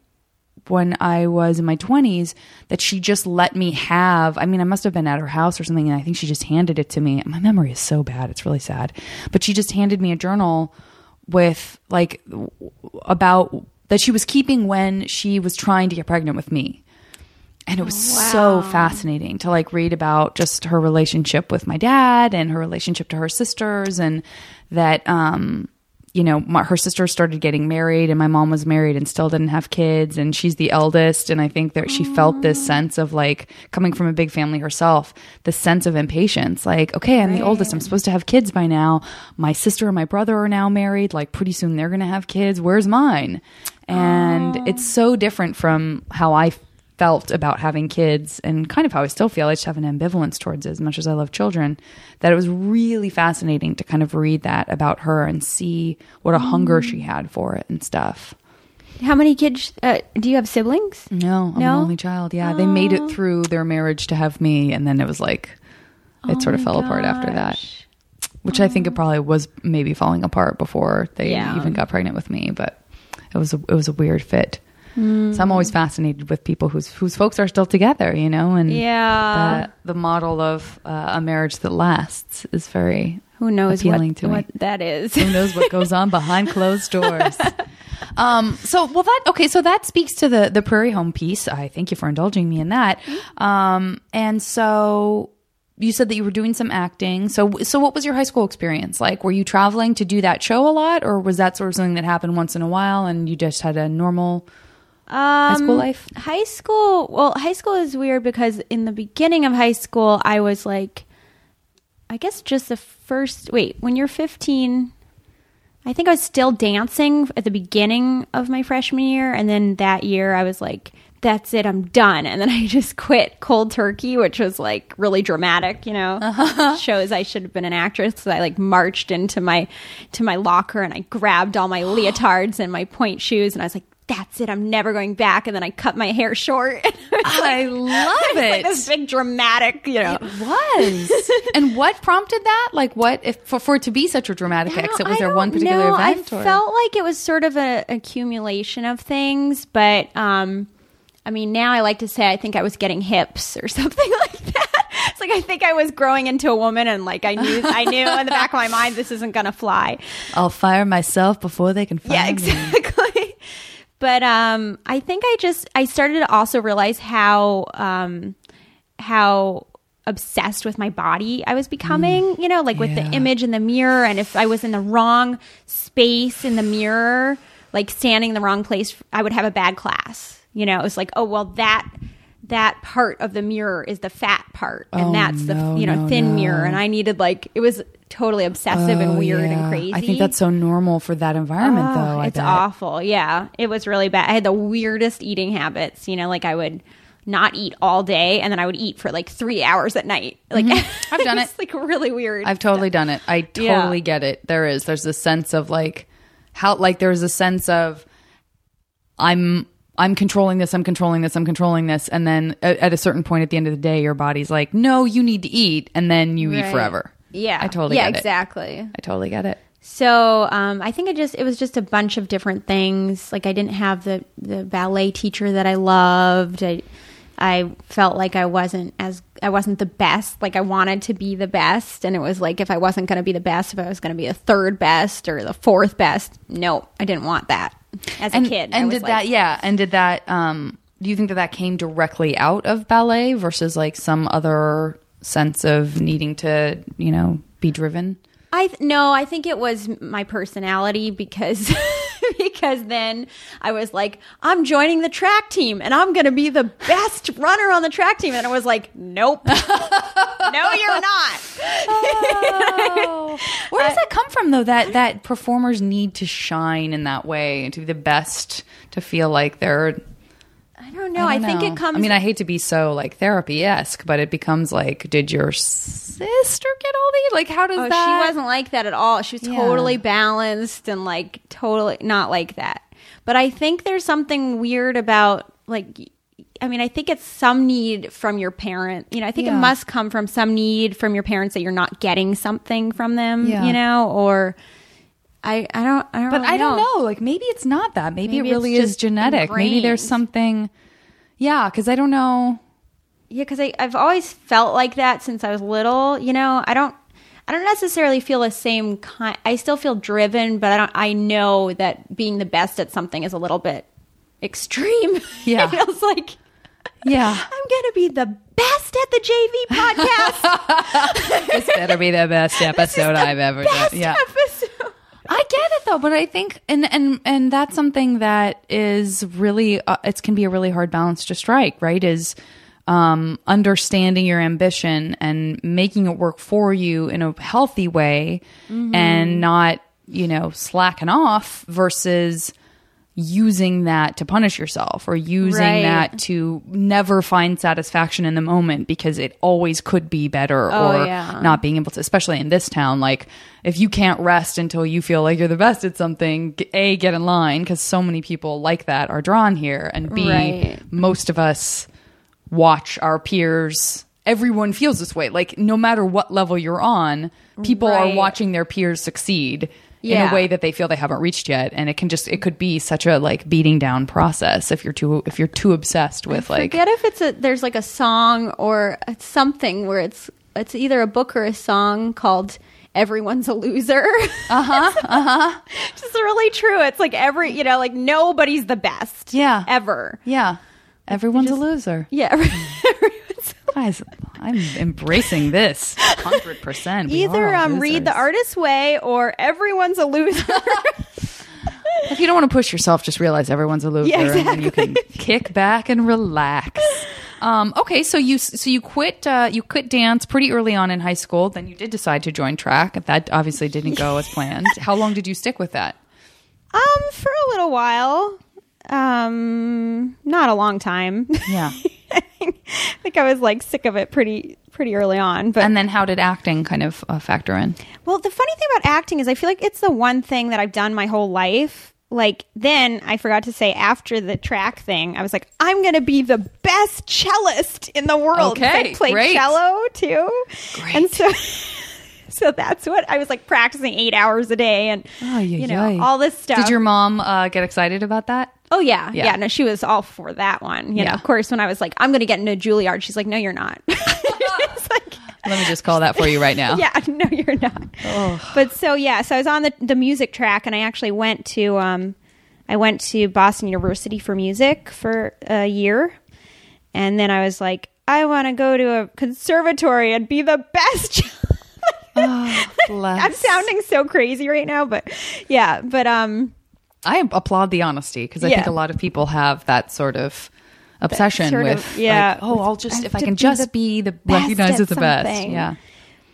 when I was in my 20s, that she just let me have. I mean, I must have been at her house or something, and I think she just handed it to me. My memory is so bad; it's really sad. But she just handed me a journal with like about that she was keeping when she was trying to get pregnant with me. And it was so fascinating to like read about just her relationship with my dad and her relationship to her sisters and that um you know my, her sister started getting married and my mom was married and still didn't have kids and she's the eldest. And I think that she felt this sense of like coming from a big family herself the sense of impatience like okay I'm the oldest. I'm supposed to have kids by now. My sister and my brother are now married. Like pretty soon they're going to have kids. Where's mine? And it's so different from how I felt about having kids and kind of how I still feel. I just have an ambivalence towards it as much as I love children. That it was really fascinating to kind of read that about her and see what a hunger she had for it and stuff. How many kids uh, do you have siblings? No, I'm No? an only child. Yeah, they made it through their marriage to have me, and then it was like it sort of fell apart after that. Which I think it probably was maybe falling apart before they Yeah. even got pregnant with me, but it was a, it was a weird fit. So I'm always fascinated with people whose whose folks are still together, you know, and Yeah. the, the model of uh, a marriage that lasts is very Who knows appealing what, to me. what that is? Who knows what goes on behind closed doors? Um, so well that okay, so that speaks to the the prairie home piece. I thank you for indulging me in that. Um, and so you said that you were doing some acting. So so what was your high school experience like? Were you traveling to do that show a lot, or was that sort of something that happened once in a while and you just had a normal high school um, life? High school, well, high school is weird because in the beginning of high school, I was like, I guess just the first, wait, when you're 15, I think I was still dancing at the beginning of my freshman year. And then that year, I was like, that's it, I'm done. And then I just quit cold turkey, which was like really dramatic, you know, uh-huh. shows I should have been an actress. So I like marched into my, to my locker and I grabbed all my leotards and my pointe shoes and I was like, that's it. I'm never going back. And then I cut my hair short. I love like it. this big dramatic, you know. It was. and what prompted that? Like, what if for, for it to be such a dramatic exit? Was I there one particular know. event? I or? felt like it was sort of an accumulation of things, but um, I mean, now I like to say I think I was getting hips or something like that. It's like I think I was growing into a woman, and like I knew, I knew in the back of my mind this isn't gonna fly. I'll fire myself before they can fire Yeah, me. But um, I think I just I started to also realize how um, how obsessed with my body I was becoming. you know, like with Mm. Yeah. the image in the mirror, and if I was in the wrong space in the mirror, like standing in the wrong place, I would have a bad class. You know, it was like, oh well, that that part of the mirror is the fat part, and Oh, that's no, the you know no, thin no. mirror, and I needed like it was totally obsessive and Oh, weird yeah. and crazy. I think that's so normal for that environment, Oh, though. I it's bet. awful. Yeah, it was really bad. I had the weirdest eating habits. You know, like I would not eat all day, and then I would eat for like three hours at night. Like Mm-hmm. I've done it's it. Like really weird. I've totally done it. I Yeah. totally get it. There is. There's a sense of like how like there's a sense of I'm I'm controlling this, I'm controlling this, I'm controlling this, and then at, at a certain point at the end of the day, your body's like, no, you need to eat, and then you eat forever. Yeah, I totally yeah, get it. exactly. I totally get it. So um, I think it just it was just a bunch of different things. Like I didn't have the the ballet teacher that I loved. I I felt like I wasn't as I wasn't the best. Like I wanted to be the best, and it was like if I wasn't going to be the best, if I was going to be the third best or the fourth best, no, I didn't want that as and, a kid. I And did like, that, yeah. And did that, um, do you think that that came directly out of ballet versus like some other sense of needing to, you know, be driven? I th- no, I think it was my personality because because then I was like, I'm joining the track team and I'm going to be the best runner on the track team, and I was like, Nope, no, you're not. Oh. Where does that come from though? That that performers need to shine in that way and to be the best to feel like they're I don't know. I, don't think know. it comes. I mean, I hate to be so like therapy esque, but it becomes like, did your sister get all these? Like, how does Oh, that? she wasn't like that at all. She was Yeah. totally balanced and like totally not like that. But I think there's something weird about like I mean, I think it's some need from your parent. You know, I think Yeah. it must come from some need from your parents that you're not getting something from them, Yeah. you know, or I I don't I don't But really I don't know. Like maybe it's not that. Maybe, Maybe it really is just genetic. Maybe there's ingrained. something. Yeah, because I don't know. Yeah, because I've always felt like that since I was little. You know, I don't, I don't necessarily feel the same kind. I still feel driven, but I don't. I know that being the best at something is a little bit extreme. Yeah. it feels like Yeah, I'm gonna be the best at the JV podcast. this better be the best episode I've ever done. Yeah, episode. I get it though, but I think and and and that's something that is really uh, it can be a really hard balance to strike. Right? Is um, understanding your ambition and making it work for you in a healthy way, and not you know slacking off versus using that to punish yourself or using Right. that to never find satisfaction in the moment because it always could be better Oh, or yeah. not being able to especially in this town like if you can't rest until you feel like you're the best at something a get in line because so many people like that are drawn here and b Right. most of us watch our peers everyone feels this way like no matter what level you're on people are watching their peers succeed in a way that they feel they haven't reached yet and it can just it could be such a like beating down process if you're too if you're too obsessed with like Forget if it's a there's like a song or something where it's it's either a book or a song called Everyone's a Loser. Uh huh. Uh huh. Just really true. It's like every you know like nobody's the best. Yeah. Ever. yeah everyone's a loser Yeah. guys i'm embracing this. 100% We either um read the artist's way or everyone's a loser. if you don't want to push yourself just realize everyone's a loser Yeah, and you can kick back and relax. Um, okay so you so you quit uh, you quit dance pretty early on in high school then you did decide to join track. That obviously didn't go as planned. How long did you stick with that? Um for a little while. Um not a long time. yeah I think I was like sick of it pretty pretty early on, but and then how did acting kind of uh, factor in Well, the funny thing about acting is I feel like it's the one thing that I've done my whole life like then I forgot to say after the track thing, I was like, I'm gonna be the best cellist in the world. Okay, I play great. cello too, Great. and so. So that's what I was like practicing eight hours a day, and Oh, you know all this stuff. Did your mom uh, get excited about that? Oh yeah, Yeah. yeah, No, she was all for that one. You know, of course, when I was like, I'm going to get into Juilliard, she's like, No, you're not. like, Let me just call that for you right now. yeah, no, you're not. But so yeah, so I was on the the music track, and I actually went to um, I went to Boston University for music for a year, and then I was like, I want to go to a conservatory and be the best. Bless. I'm sounding so crazy right now, but yeah, but um. I applaud the honesty because I think a lot of people have that sort of obsession sort of- with, yeah, like, oh, I'll just I if I can be just be the best recognized as the best. Yeah.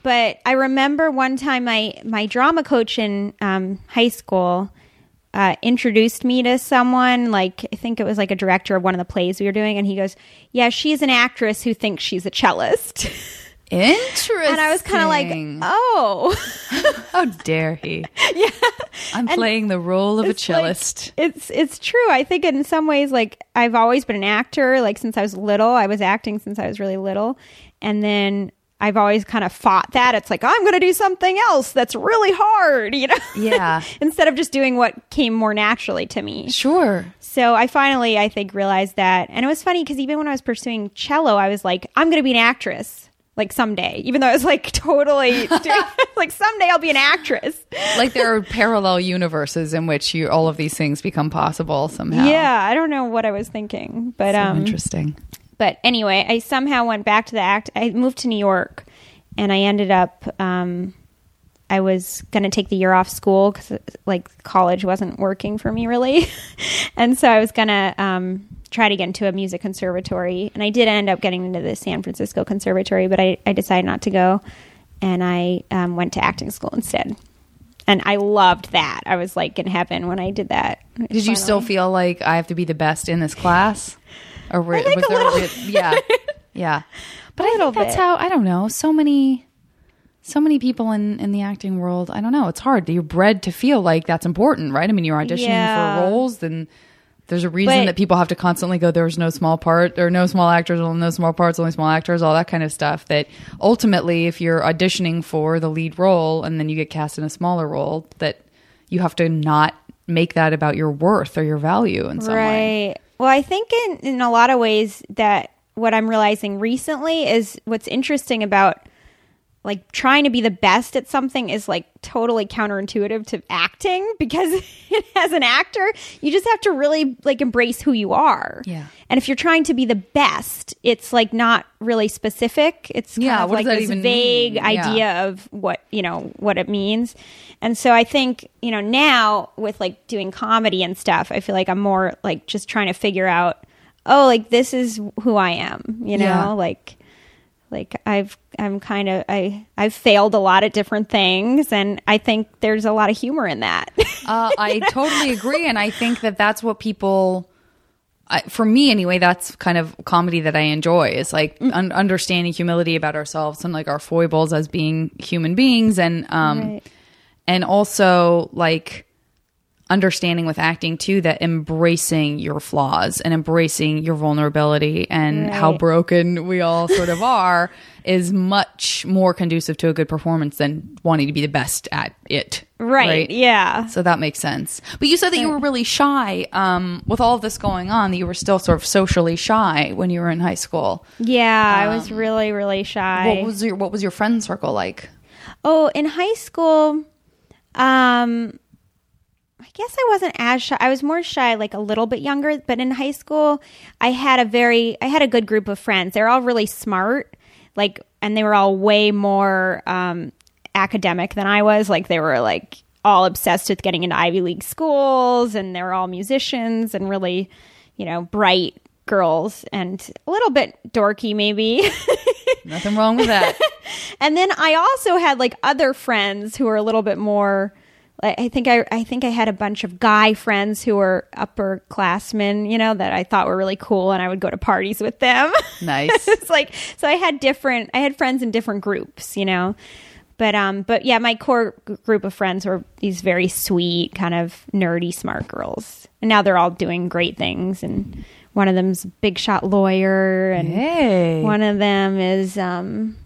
But I remember one time my my drama coach in um, high school uh, introduced me to someone. Like I think it was like a director of one of the plays we were doing, and he goes, "Yeah, she's an actress who thinks she's a cellist." Interesting. and I was kind of like, "Oh, how dare he? yeah. I'm playing the role of a It's like- cellist. it's it's true. I think in some ways, like I've always been an actor. Like since I was little, I was acting since I was really little, and then I've always kind of fought that. It's like I'm going to do something else that's really hard, you know? Yeah. Instead of just doing what came more naturally to me. sure. So I finally, I think, realized that, and it was funny because even when I was pursuing cello, I was like, I'm going to be an actress. Like someday, even though I was like totally like someday I'll be an actress. Like there are parallel universes in which you all of these things become possible somehow. Yeah, I don't know what I was thinking, but So um, interesting. but anyway, I somehow went back to the act. I moved to New York, and I ended up. Um, I was going to take the year off school because like college wasn't working for me really, and so I was going to um, try to get into a music conservatory, and I did end up getting into the San Francisco Conservatory, but I, I decided not to go, and I um, went to acting school instead. And I loved that. I was like in heaven when I did that. Did you still feel like I have to be the best in this class? Or were, think was a there little. re- yeah. Yeah. But A I think that's bit. how I don't know. So many so many people in in the acting world, I don't know, it's hard. You're bred to feel like that's important, right? I mean, you're auditioning Yeah. for roles then there's a reason But- that people have to constantly go there's no small part or no small actors or no small parts only small actors all that kind of stuff that ultimately if you're auditioning for the lead role and then you get cast in a smaller role that you have to not make that about your worth or your value in some way right. Well, I think in in a lot of ways that what I'm realizing recently is what's interesting about like trying to be the best at something is like totally counterintuitive to acting because as an actor, you just have to really like embrace who you are. Yeah. And if you're trying to be the best, it's like not really specific. It's kind Yeah, of what like this vague mean? Yeah. idea of what, you know, what it means. And so I think, you know, now with like doing comedy and stuff, I feel like I'm more like just trying to figure out, oh, like this is who I am, you know, Yeah. like like I've I'm kind of I I've failed a lot at different things and I think there's a lot of humor in that. Uh, I totally agree, and I think that that's what people. I, for me, anyway, that's kind of comedy that I enjoy. Is like un- understanding humility about ourselves and like our foibles as being human beings, and um, Right. and also like understanding with acting too that embracing your flaws and embracing your vulnerability and how broken we all sort of are is much more conducive to a good performance than wanting to be the best at it. right. Yeah. So that makes sense. But you said that you were really shy um, with all of this going on, that you were still sort of socially shy when you were in high school. Yeah, I was really really shy. What was your What was your friend circle like? Oh, in high school, um, I guess I wasn't as shy. I was more shy, like a little bit younger. But in high school, I had a very, I had a good group of friends. They're all really smart, like, and they were all way more um, academic than I was. Like, they were like all obsessed with getting into Ivy League schools, and they were all musicians and really, you know, bright girls and a little bit dorky, maybe. Nothing wrong with that. And then I also had like other friends who were a little bit more. I think I, I think I had a bunch of guy friends who were upperclassmen, you know, that I thought were really cool, and I would go to parties with them. Nice. it's like so I had different. I had friends in different groups, you know. But um, but yeah, my core g- group of friends were these very sweet, kind of nerdy, smart girls, and now they're all doing great things. And one of them's a big shot lawyer, and Hey. one of them is um,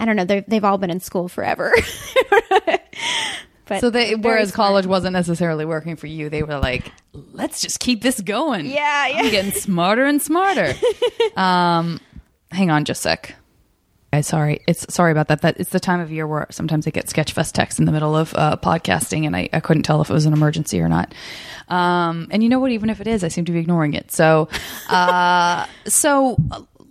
I don't know. They've they've all been in school forever. but So they, whereas smart. college wasn't necessarily working for you, they were like, let's just keep this going. Yeah, yeah. I'm getting smarter and smarter. um, hang on just a sec. Okay, sorry. It's sorry about that. That it's the time of year where sometimes I get Sketchfest texts in the middle of uh, podcasting, and I, I couldn't tell if it was an emergency or not. Um, and you know what? Even if it is, I seem to be ignoring it. So, uh, so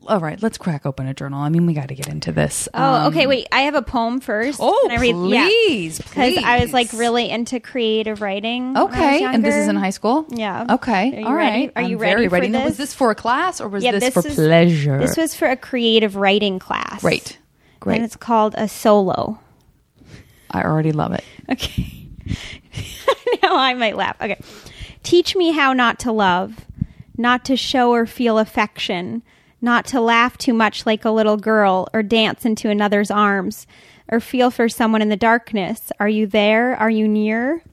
all right, let's crack open a journal. I mean, we got to get into this. Oh, Um, okay. Wait, I have a poem first. Oh, Can I read? Yeah. please, because I was like really into creative writing. when I was Okay, and this is in high school. Yeah. Okay. All right. ready? Are you I'm ready very for ready. Now, was this? this for a class or was Yeah, this, this for is- pleasure? This was for a creative writing class. great. Great. And it's called a solo. I already love it. Okay. now I might laugh. Okay. Teach me how not to love, not to show or feel affection, not to laugh too much like a little girl or dance into another's arms or feel for someone in the darkness. Are you there? Are you near?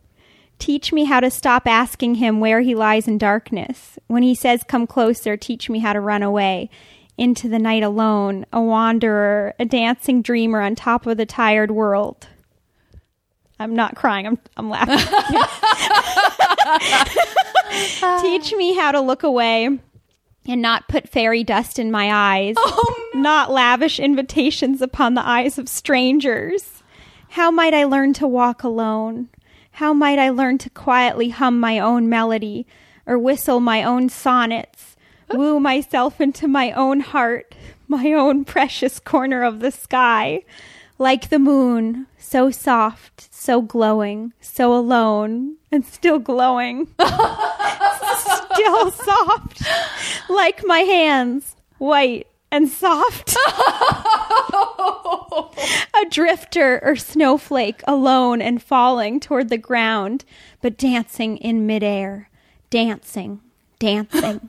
Teach me how to stop asking him where he lies in darkness. When he says, Come closer, teach me how to run away. Into the night alone, a wanderer, a dancing dreamer on top of the tired world. I'm not crying, I'm, I'm laughing. Teach me how to look away and not put fairy dust in my eyes, oh, not lavish invitations upon the eyes of strangers. How might I learn to walk alone? How might I learn to quietly hum my own melody or whistle my own sonnets, woo myself into my own heart, my own precious corner of the sky? Like the moon, so soft, so glowing, so alone, and still glowing. still soft, like my hands, white and soft. a drifter or snowflake alone and falling toward the ground, but dancing in midair. Dancing, dancing.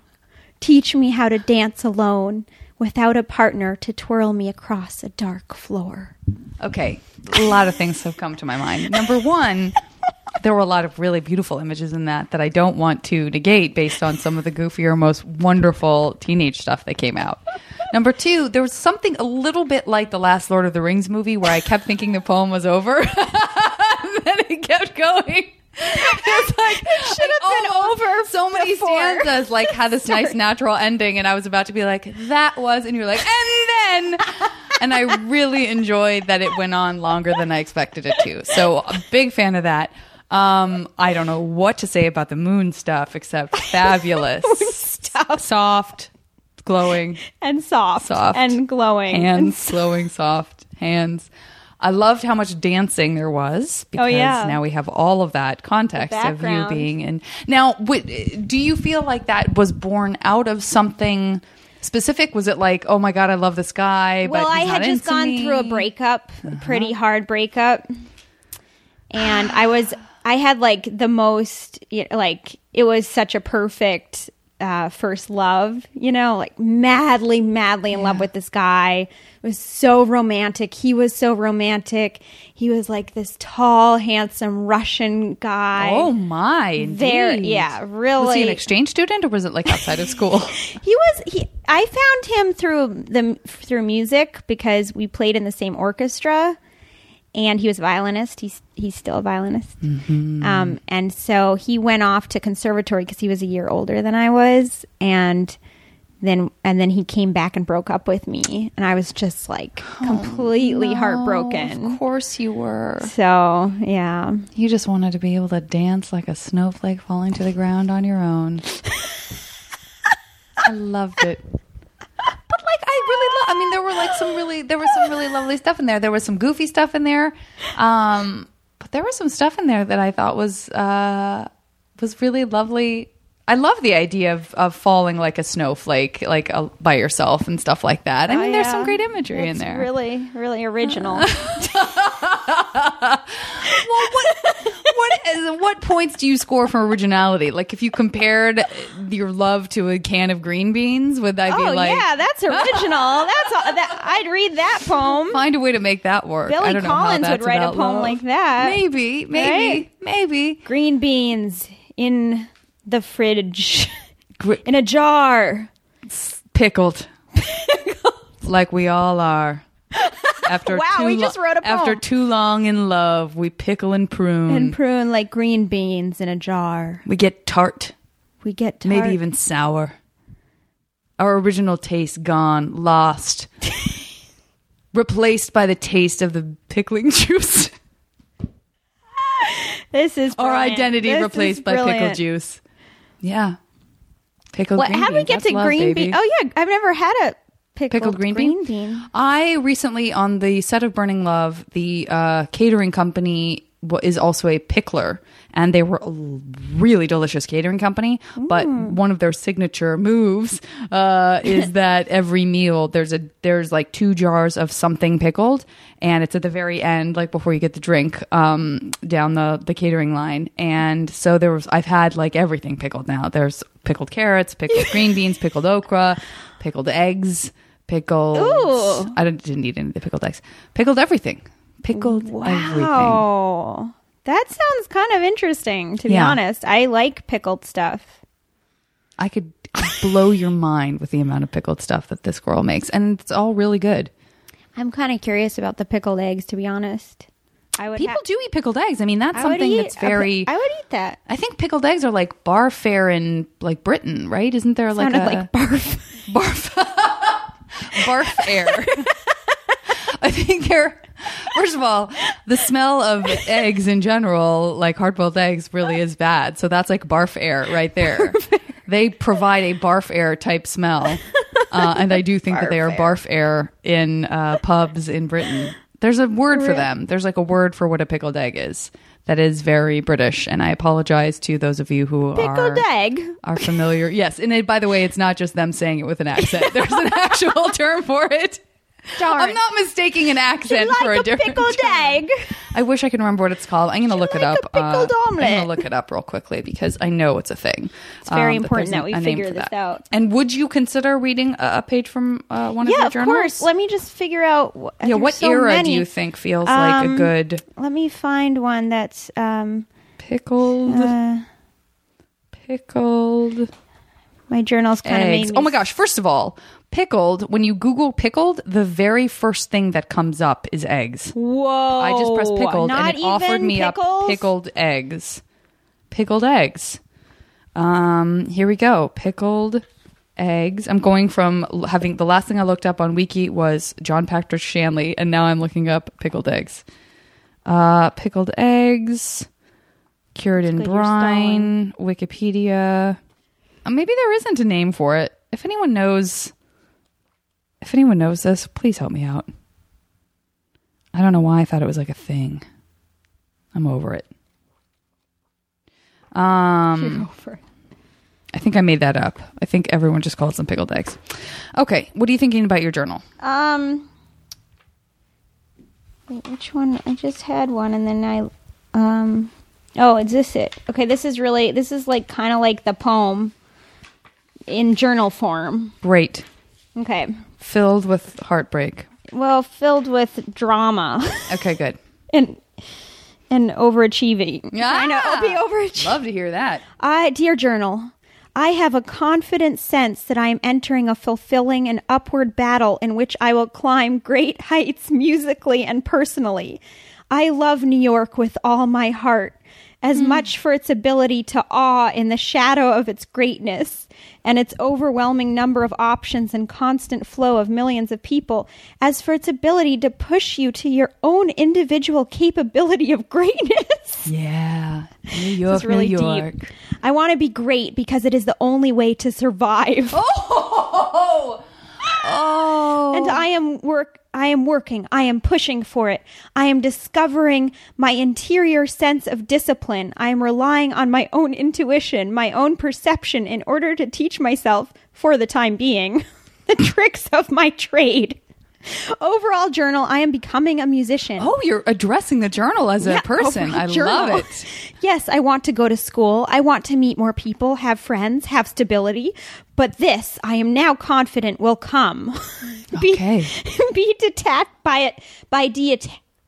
Teach me how to dance alone without a partner to twirl me across a dark floor. Okay, a lot of things have come to my mind. Number one, there were a lot of really beautiful images in that that I don't want to negate based on some of the goofier, most wonderful teenage stuff that came out. Number two, there was something a little bit like the last Lord of the Rings movie where I kept thinking the poem was over, and then it kept going. It's like it should have been oh, over So many before. stanzas like had this nice natural ending, and I was about to be like, "That was," and you're like, "And then," and I really enjoyed that it went on longer than I expected it to. So, a big fan of that. Um, I don't know what to say about the moon stuff except fabulous, stuff. soft, glowing And soft, Soft. and glowing. hands, glowing soft hands. I loved how much dancing there was because Oh, yeah. now we have all of that context of you being in. Now, what, do you feel like that was born out of something specific? Was it like, oh my god, I love this guy? well, I had just gone me? through a breakup, Uh-huh. pretty hard breakup, and I was I had like the most like it was such a perfect uh, first love, you know, like madly, madly in love with this guy. It was so romantic. He was so romantic. He was like this tall, handsome Russian guy. Oh my! There- yeah, really Was he an exchange student, or was it like outside of school? He was he I found him through the through music because we played in the same orchestra and he was a violinist. He's he's still a violinist. Um and so he went off to conservatory because he was a year older than I was and then and then he came back and broke up with me and I was just like completely heartbroken. Of course you were. So, yeah. You just wanted to be able to dance like a snowflake falling to the ground on your own. I loved it. But like I really love I mean there were like some really there was some really lovely stuff in there. There was some goofy stuff in there. Um but there was some stuff in there that I thought was uh was really lovely. I love the idea of, of falling like a snowflake, like uh, by yourself and stuff like that. I mean, Oh, there's some great imagery in there. Really, really original. well, what, what What points do you score for originality? Like if you compared your love to a can of green beans, would I be Oh like, yeah, that's original. that's all, that. I'd read that poem. find a way to make that work? I Billy don't know how Collins would write a poem love. like that. Maybe, maybe, Right? maybe. Green beans in the fridge, in a jar. pickled, like we all are. After Wow, too we just wrote a poem. After too long in love, we pickle and prune. And prune like green beans in a jar. we get tart, We get tart. maybe even sour. Our original taste gone, lost, replaced by the taste of the pickling juice. This is Our identity This replaced by pickle juice. Yeah, pickled. What? green How do we beans. get to green baby. bean? Oh yeah, I've never had a pickled, pickled green, bean? bean. I recently on the set of Burning Love, the uh, catering company is also a pickler, and they were a really delicious catering company. But one of their signature moves uh, is that every meal there's a there's like two jars of something pickled, and it's at the very end, like before you get the drink um, down the the catering line. And so there was I've had like everything pickled now. There's pickled carrots, pickled green beans, pickled okra, pickled eggs pickled. Ooh. I didn't, didn't eat any of the pickled eggs. Pickled everything. Pickled everything. Wow, that sounds kind of interesting. To be Yeah. honest, I like pickled stuff. I could blow your mind with the amount of pickled stuff that this girl makes, and it's all really good. I'm kind of curious about the pickled eggs. To be honest, I would. People ha- do eat pickled eggs. I mean, that's I something that's a pi- very. I would eat that. I think pickled eggs are like bar fare in like Britain, right? Isn't there like Sounded a like barf. barf barf air? I think they're first of all, the smell of eggs in general, like hard boiled eggs, really is bad. So that's like barf air right there. They provide a barf air type smell, uh, and I do think that they are barf air in uh, pubs in Britain. There's a word for them. There's like a word for what a pickled egg is. That is very British, and I apologize to those of you who Pickled are egg. are familiar. Yes, and it, by the way, it's not just them saying it with an accent. There's an actual term for it. Darn. I'm not mistaking an accent like for a, a different pickled egg. I wish I could remember what it's called. I'm going to look it up. a pickled Uh, I'm going to look it up real quickly because I know it's a thing. It's very important that we figure this out. And would you consider reading a, a page from uh, one of your journals? Yeah, of course. Let me just figure out. wh- yeah, what so era many. do you think feels like a Um, good Let me find one that's. Um, pickled, uh, pickled my journal's kind of. Oh my gosh! First of all, pickled. When you Google pickled, the very first thing that comes up is eggs. Whoa! I just pressed pickled Not and it offered me up pickled eggs. Pickled eggs. Um, here we go. Pickled eggs. I'm going from having the last thing I looked up on Wiki was John Patrick Shanley, and now I'm looking up pickled eggs. Uh, pickled eggs, cured in brine, Wikipedia. Uh, maybe there isn't a name for it. If anyone knows, if anyone knows this, please help me out. I don't know why I thought it was like a thing. I'm over it. Um, I think I made that up. I think everyone just calls them pickled eggs. Okay, what are you thinking about your journal? Um. Wait, which one? I just had one, and then I. Um. Oh, is this it? Okay, this is really. This is like kind of like the poem in journal form. Great, Okay. Filled with heartbreak. Well, filled with drama Okay, good. and and overachieving. Yeah, I know. Be overachieving. Love to hear that. I, dear journal, I have a confident sense that I am entering a fulfilling and upward battle in which I will climb great heights musically and personally. I love New York with all my heart, as mm. much for its ability to awe in the shadow of its greatness and its overwhelming number of options and constant flow of millions of people, as for its ability to push you to your own individual capability of greatness. Yeah, New York, really New York. deep. I want to be great because it is the only way to survive. Oh, oh, And I am work I am working. I am pushing for it. I am discovering my interior sense of discipline. I am relying on my own intuition, my own perception in order to teach myself for the time being the tricks of my trade. Overall journal, I am becoming a musician. Oh, you're addressing the journal as a Yeah, person. I journal. love it. Yes, I want to go to school. I want to meet more people, have friends, have stability. But this, I am now confident, will come. be, Okay. be detached by it by de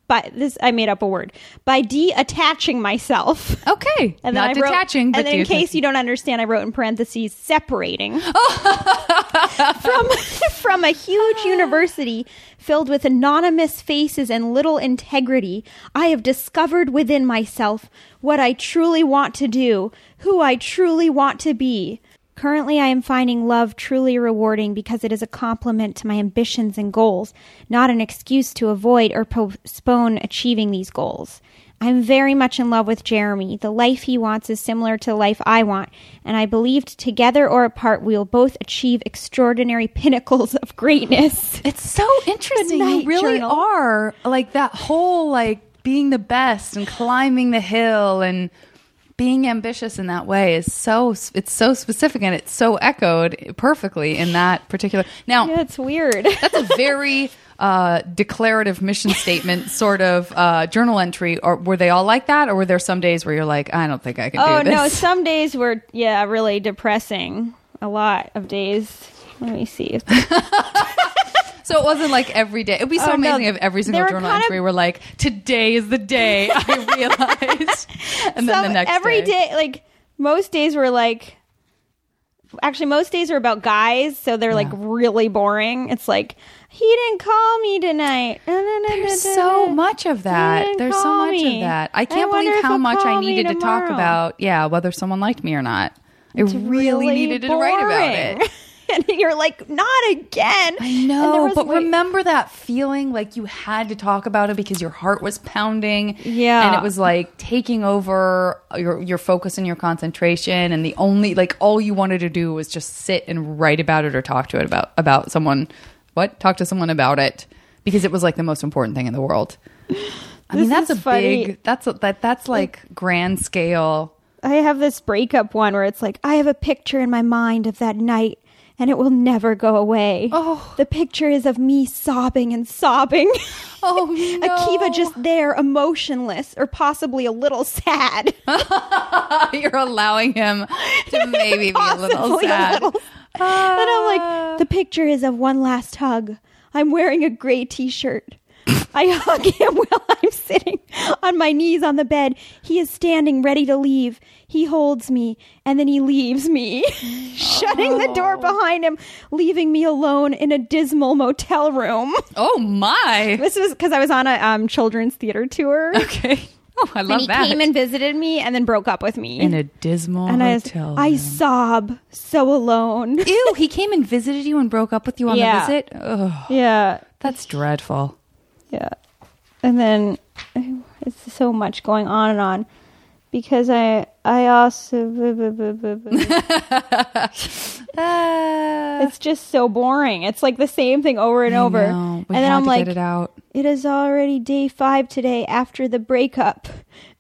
by this. I made up a word by de-attaching myself. Okay. And then Not I wrote- detaching, but and then in case you don't understand, I wrote in parentheses separating from from a huge university filled with anonymous faces and little integrity. I have discovered within myself what I truly want to do, who I truly want to be. Currently, I am finding love truly rewarding because it is a complement to my ambitions and goals, not an excuse to avoid or postpone achieving these goals. I'm very much in love with Jeremy. The life he wants is similar to the life I want, and I believed together or apart we will both achieve extraordinary pinnacles of greatness. It's so interesting. You really journal. are like that whole like being the best and climbing the hill and being ambitious in that way is so it's so specific and it's so echoed perfectly in that particular. Now, Yeah, it's weird. that's a very uh, declarative mission statement sort of uh, journal entry. Or were they all like that, or were there some days where you're like, I don't think I can oh do this? no, some days were yeah really depressing. A lot of days. Let me see. So it wasn't like every day. It'd be so Oh, no. amazing if every single journal kind of- entry were like, "Today is the day I realized," and then the next every day. day, like most days were like. Actually, most days are about guys, so they're like really boring. It's like he didn't call me tonight. There's so much of that. There's so much me. of that. I I can't wonder believe how much I needed to talk about, yeah, whether someone liked me or not. I really, needed to write about it. and you're like, not again. I know, but wait, remember that feeling like you had to talk about it because your heart was pounding. Yeah. And it was like taking over your your focus and your concentration and the only like all you wanted to do was just sit and write about it or talk to it about about someone what? Talk to someone about it because it was like the most important thing in the world. I mean, This that's a funny. big that's a, that that's like grand scale. I have this breakup one where it's like, I have a picture in my mind of that night and it will never go away. Oh. The picture is of me sobbing and sobbing. Oh, no. Akiva just there, emotionless or possibly a little sad. You're allowing him to maybe be a little Possibly a sad. little- and I'm like, the picture is of one last hug. I'm wearing a gray t shirt. I hug him while I'm sitting on my knees on the bed. He is standing ready to leave. He holds me and then he leaves me, shutting the door behind him, leaving me alone in a dismal motel room. Oh my. This was because I was on a um, children's theater tour. Okay. Oh, I love and he that. came and visited me and then broke up with me. in a dismal and I, hotel. I sob so alone. Ew, he came and visited you and broke up with you on Yeah. the visit? Ugh, yeah, that's dreadful. Yeah. And then it's so much going on and on because I I also it's just so boring. It's like the same thing over and over. No, we and then I'm like, it out. it is already day five today after the breakup,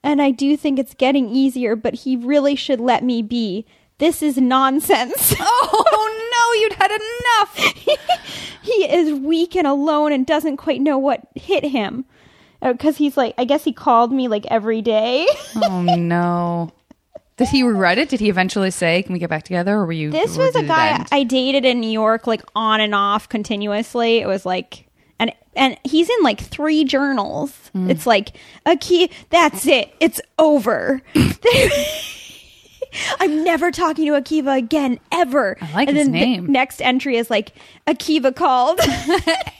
and I do think it's getting easier. But he really should let me be. This is nonsense. Oh no, you'd had enough. he is weak and alone and doesn't quite know what hit him because he's like i guess he called me like every day oh no. Did he regret it? Did he eventually say, "Can we get back together?" Or were you? this was a guy i dated in new york like on and off continuously it was like and and he's in like three journals Hmm. it's like a key that's it it's over I'm never talking to Akiva again, ever. I like and his then the name. next entry is like Akiva called.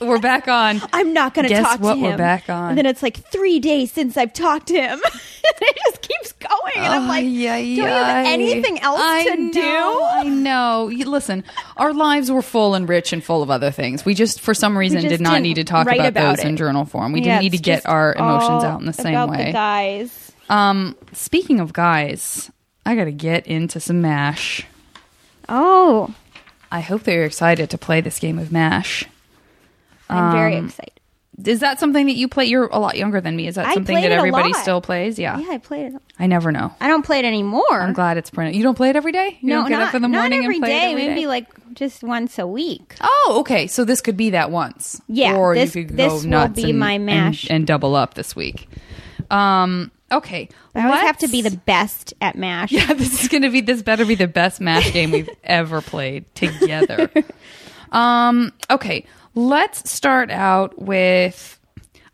We're back on. I'm not going to talk what? to him. We're back on. And then it's like three days since I've talked to him. it just keeps going. And I'm like, ay, don't you have anything else I to know, do? I know. You, listen, our lives were full and rich and full of other things. We just, for some reason, did not need to talk about, about those it. in journal form. We Yeah, didn't need to get our emotions out in the same way. The guys. Um, speaking of guys, I got to get into some Mash. Oh, I hope that you're excited to play this game of Mash. I'm very Um, excited. is that something that you play? You're a lot younger than me. Is that I something that everybody still plays? Yeah. Yeah, I played it. I never know. I don't play it anymore. I'm glad it's printed. You don't play it every day? You no, don't get not, up in the morning every and play day. it every Maybe day? like just once a week. Oh, okay. So this could be that once. Yeah, Or this- you could this go will be and, my and- mash. and, double up this week. Um. Okay. I always have to be the best at Mash. Yeah, this is going to be. This better be the best Mash game we've ever played together. um. Okay. Let's start out with.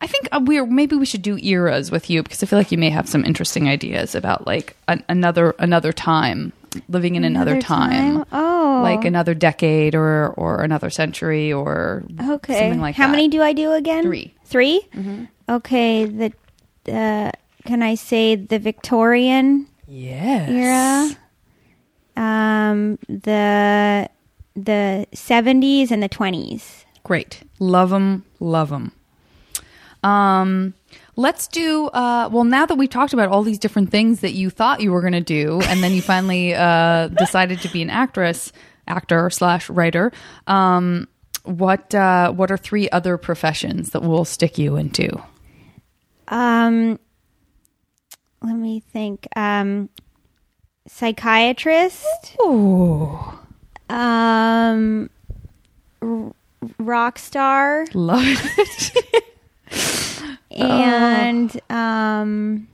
I think uh, we're maybe we should do eras with you because I feel like you may have some interesting ideas about like an, another another time living in another, Another time. time? Oh. like another decade or or another century or Okay. something like How that. many do I do again? 3 3 Okay. The uh, can I say the Victorian Yes. era? Um, the the seventies and the twenties. Great. Love them. Love them. Um, let's do, uh, well, now that we've talked about all these different things that you thought you were going to do, and then you finally uh, decided to be an actress, actor slash writer, um, what, uh, what are three other professions that will stick you into? Um, let me think. Um, psychiatrist. Ooh. Um, r- rock star. love it. and um,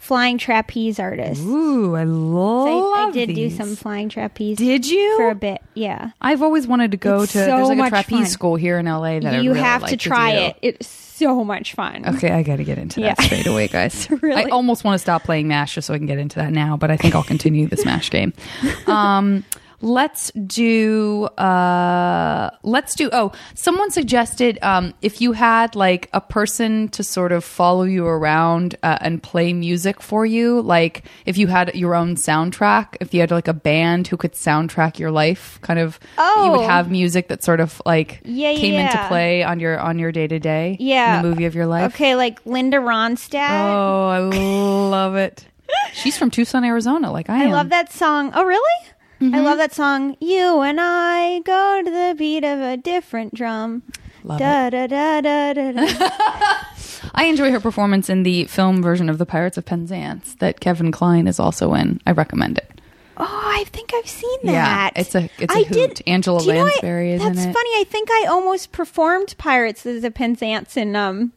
flying trapeze artist. Ooh, I love I, I did do some flying trapeze. Did you? for a bit? Yeah. I've always wanted to go It's to. so there's like a trapeze fun. school here in LA that I you really have like to try do. it. It's so much fun. Okay, I got to get into that Yeah. straight away, guys. Really? I almost want to stop playing Mash just so I can get into that now, but I think I'll continue the Smash game. Um, let's do. Uh, let's do. Oh, someone suggested um, if you had like a person to sort of follow you around uh, and play music for you, like if you had your own soundtrack, if you had like a band who could soundtrack your life, kind of. Oh. You would Oh. have music that sort of like Yeah, came into play on your on your day to day. Yeah. in the movie of your life. Okay, like Linda Ronstadt. Oh, I love it. She's from Tucson, Arizona, like I I am. love that song. Oh, really? Mm-hmm. I love that song. You and I go to the beat of a different drum. Love da, da, da, da, da, da. I enjoy her performance in the film version of The Pirates of Penzance that Kevin Kline is also in. I recommend it. Oh, I think I've seen Yeah, that. it's a- it's a I hoot. Angela Do you? Lansbury is in That's funny. I think I almost performed Pirates of a Penzance in um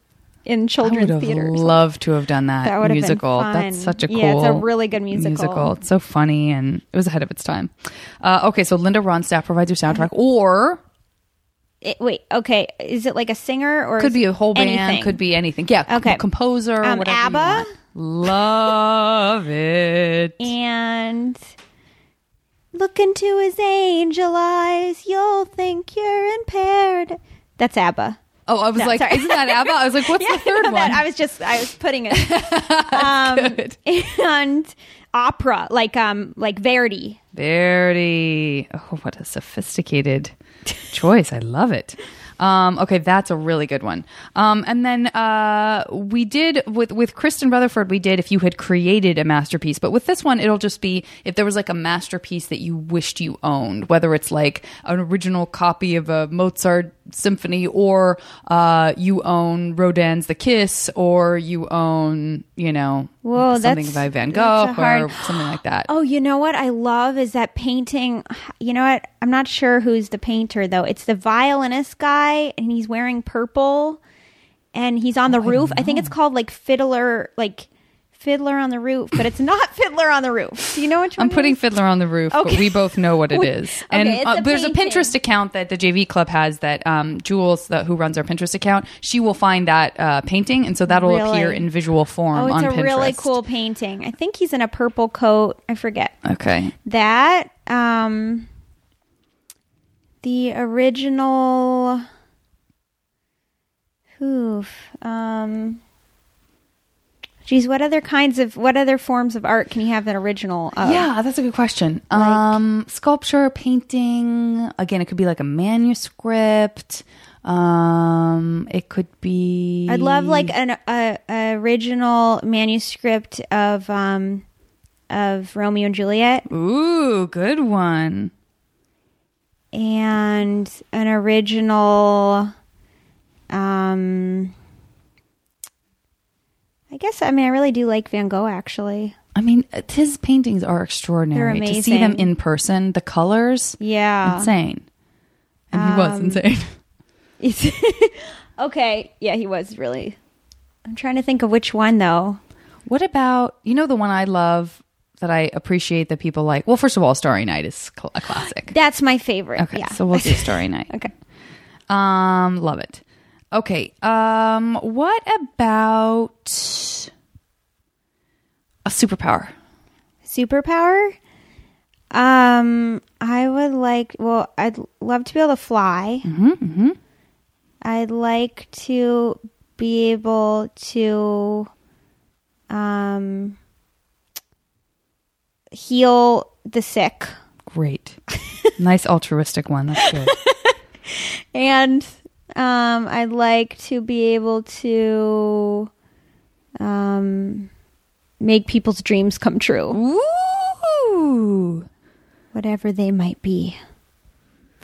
in I would children's theater. or loved to have done that, That musical. That's such a cool. Yeah, it's a really good musical. It's so funny and it was ahead of its time. Uh, okay, so Linda Ronstadt provides your soundtrack, or It- wait, okay. Is it like a singer or could be a whole band, anything? could be anything. Yeah, Okay. composer, Um, whatever. ABBA? Love it. and look into his angel eyes. You'll think you're impaired. That's ABBA. Oh, I was No, like, sorry. isn't that ABBA? I was like, what's Yeah, the third one? that. I was just I was putting it. um, and opera like um like Verdi. Verdi. Oh, what a sophisticated choice. I love it. Um, okay, that's a really good one. Um, and then uh, we did with with Kristen Rutherford. We did if you had created a masterpiece, but with this one, it'll just be if there was like a masterpiece that you wished you owned, whether it's like an original copy of a Mozart symphony, or uh, you own Rodin's The Kiss, or you own you know Whoa, something by Van Gogh hard- or something like that. Oh, you know what I love is that painting. You know what? I'm not sure who's the painter though. It's the violinist guy, and he's wearing purple, and he's on the roof. I think it's called like Fiddler, like Fiddler on the Roof, but it's not Fiddler on the Roof. Do you know what? I'm putting is? Fiddler on the Roof, but we both know what it is. okay, and uh, a there's a. Pinterest account that the JV Club has that um, Jules, the, who runs our Pinterest account, she will find that uh, painting, and so that'll Really? appear in visual form Oh, it's a Pinterest. really cool painting. I think he's in a purple coat. I forget. Okay. that um the original oof um geez what other kinds of what other forms of art can you have an original of? Yeah, that's a good question. um, sculpture, painting. Again, it could be like a manuscript. Um, it could be. i'd love like an a, a original manuscript of um of romeo and juliet Ooh, good one. and an original um, I guess I mean I really do like Van Gogh actually. I mean, his paintings are extraordinary. They're To see them in person, the colors, Yeah. insane. And he was Um, insane. okay. Yeah, he was really. I'm trying to think of which one though. What about you know the one I love that I appreciate that people like? Well, first of all, Starry Night is a classic. That's my favorite. Okay, yeah. so we'll do Starry Night. okay. Um, love it. Okay. Um, what about a superpower? Superpower. Um, I would like. Well, I'd love to be able to fly. Mm-hmm, I'd like to be able to um heal the sick Great. nice altruistic one. That's good. and um I'd like to be able to um make people's dreams come true Ooh. whatever they might be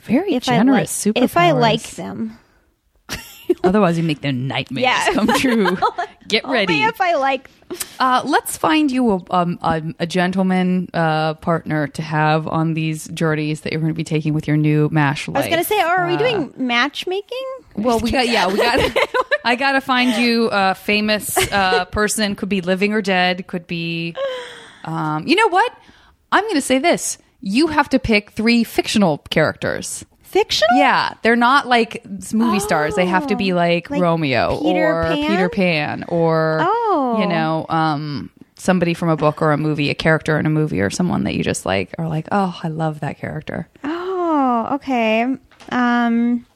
Very if generous. I like if I like them Otherwise, you make their nightmares Yeah. come true. Get ready. Only if I like Uh, let's find you a, um, a, a gentleman uh, partner to have on these journeys that you're going to be taking with your new mash I was life. gonna say, are we Uh, doing matchmaking? Well, we got yeah, we got. I got to find you a famous uh, person. Could be living or dead. Could be. Um, you know what? I'm going to say this. You have to pick three fictional characters. Fictional? Yeah, they're not like movie stars. They have to be like, Oh, like Romeo Peter or Pan? Peter Pan or Oh. you know, um, somebody from a book or a movie, a character in a movie or someone that you just like are like, oh, I love that character. Oh, okay. Um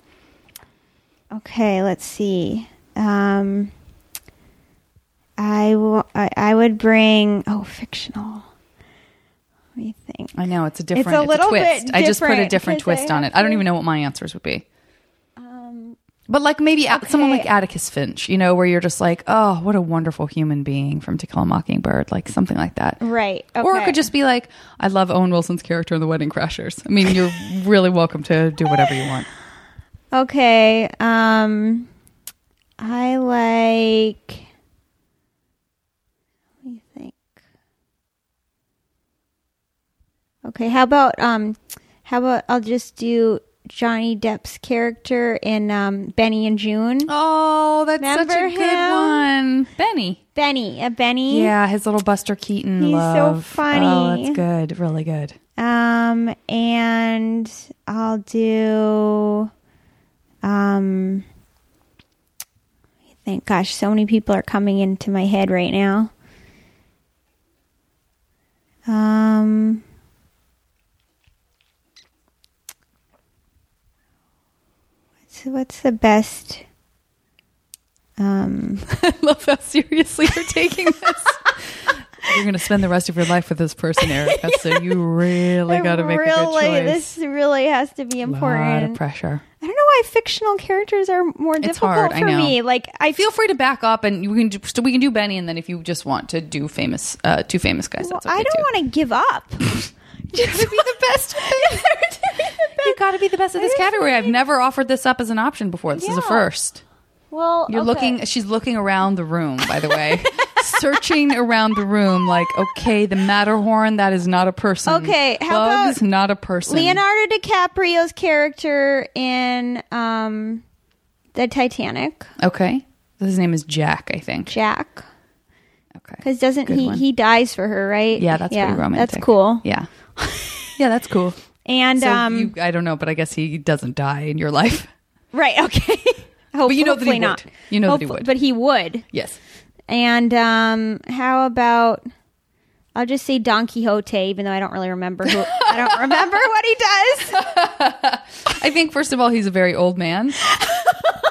Okay, let's see. Um I will I, I would bring oh, fictional. Think. I know it's a different. It's a little twist. bit I just put a different, different 'cause I twist on it. I don't even know what my answers would be. Um But like maybe a- someone like Atticus Finch, you know, where you're just like, oh, what a wonderful human being from To Kill a Mockingbird, like something like that. right. Okay. Or it could just be like, I love Owen Wilson's character in The Wedding Crashers. I mean, you're really welcome to do whatever you want. Okay. Um I like Let me think. Okay, how about um how about I'll just do Johnny Depp's character in um Benny and Joon. Oh, that's such Remember a good one. Benny. Benny, a Benny. Yeah, his little Buster Keaton He's so funny. Oh, that's good. Really good. Um and I'll do um I think gosh, so many people are coming into my head right now. Um What's what's the best um I love how seriously you're taking this. you're going to spend the rest of your life with this person, Erica, so you really got to make a good really, choice. This really has to be important. a lot of pressure. I don't know why fictional characters are more It's difficult hard, for know. me. Like I Feel free to back up, and we can do, so we can do Benny, and then if you just want to do famous, uh, two famous guys, well, that's okay I don't want to give up. Just to be the best. You got to be the best of this category. I've never offered this up as an option before. This is a Yeah. first. Well, You're okay. looking. She's looking around the room. By the way, searching around the room. Like, okay, the Matterhorn. That is not a person. Okay, how Bugs, about not a person. Leonardo DiCaprio's character in um, the Titanic, Okay, his name is Jack. I think. Jack. Okay. Because doesn't Good he? one. He dies for her, right? Yeah, that's pretty romantic. That's cool. Yeah. Yeah, that's cool. And So um, you, I don't know, but I guess he doesn't die in your life. right, okay. Hope- you know that he hopefully would. You know that he would. but he would. Yes. And um, how about? I'll just say Don Quixote, even though I don't really remember who. I don't remember what he does. I think first of all, he's a very old man,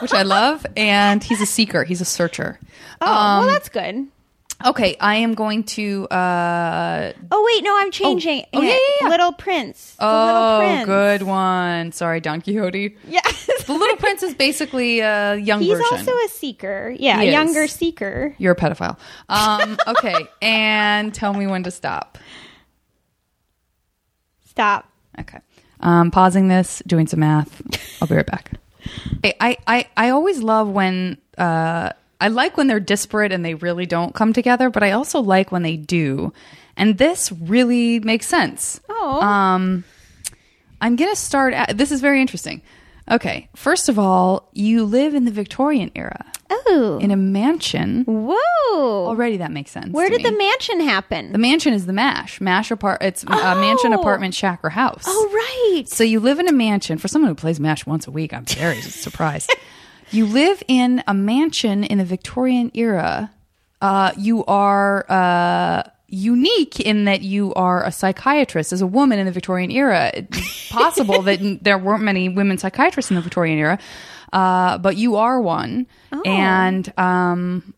which I love, and he's a seeker. He's a searcher. Oh, Um, well, that's good. Okay, I am going to. uh Oh wait, no, I'm changing. Oh, yeah, it. yeah, yeah. Little Prince. The Oh, Little Prince. good one. Sorry, Don Quixote. Yeah. The Little Prince is basically a young He's version. also a seeker. Yeah, He a is. younger seeker. You're a pedophile. Um, okay, and tell me when to stop. Stop. Okay. Um, pausing this, doing some math. I'll be right back. I, I, I always love when uh, I like when they're disparate and they really don't come together, but I also like when they do. And this really makes sense. Oh. Um, I'm going to start. At, this is very interesting. Okay. First of all, you live in the Victorian era Oh. in a mansion. Whoa. Already that makes sense. Where did the mansion happen? The mansion is the mash. Mash apart. It's a mansion, Oh. apartment, shack, or house. oh, right. So you live in a mansion. For someone who plays MASH once a week, I'm very surprised. You live in a mansion in the Victorian era. Uh, you are uh, unique in that you are a psychiatrist as a woman in the Victorian era. It's possible that there weren't many women psychiatrists in the Victorian era, uh, but you are one. And um,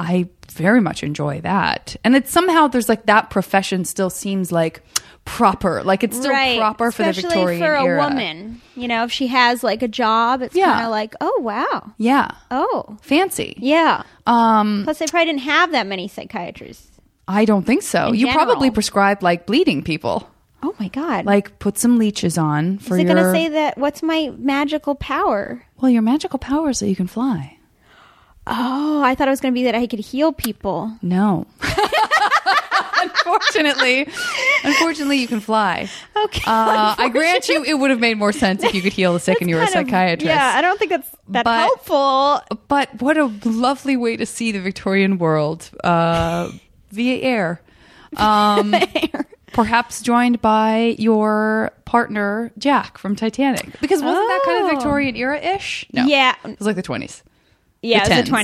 I very much enjoy that. And it's somehow there's like that profession still seems like proper. Like it's still right. proper for the Especially Victorian for a era. woman. You know, if she has like a job, it's Yeah. kind of like, oh, wow. Yeah. Oh, Fancy. yeah. Um Plus, they probably didn't have that many psychiatrists. I don't think so. You probably prescribed like bleeding people. Oh, my God. Like put some leeches on for Is it your going to say that? What's my magical power? Well, your magical power is that you can fly. Oh, I thought it was going to be that I could heal people. No. unfortunately, unfortunately, you can fly. Okay. Uh, I grant you, it would have made more sense if you could heal the sick and you were a Kind of- psychiatrist. yeah, I don't think that's that But- helpful. But what a lovely way to see the Victorian world uh, via air. Um, perhaps joined by your partner Jack from Titanic, because wasn't that kind of Oh. Victorian era ish? No, Yeah. it was like the twenties. Yeah, The it was the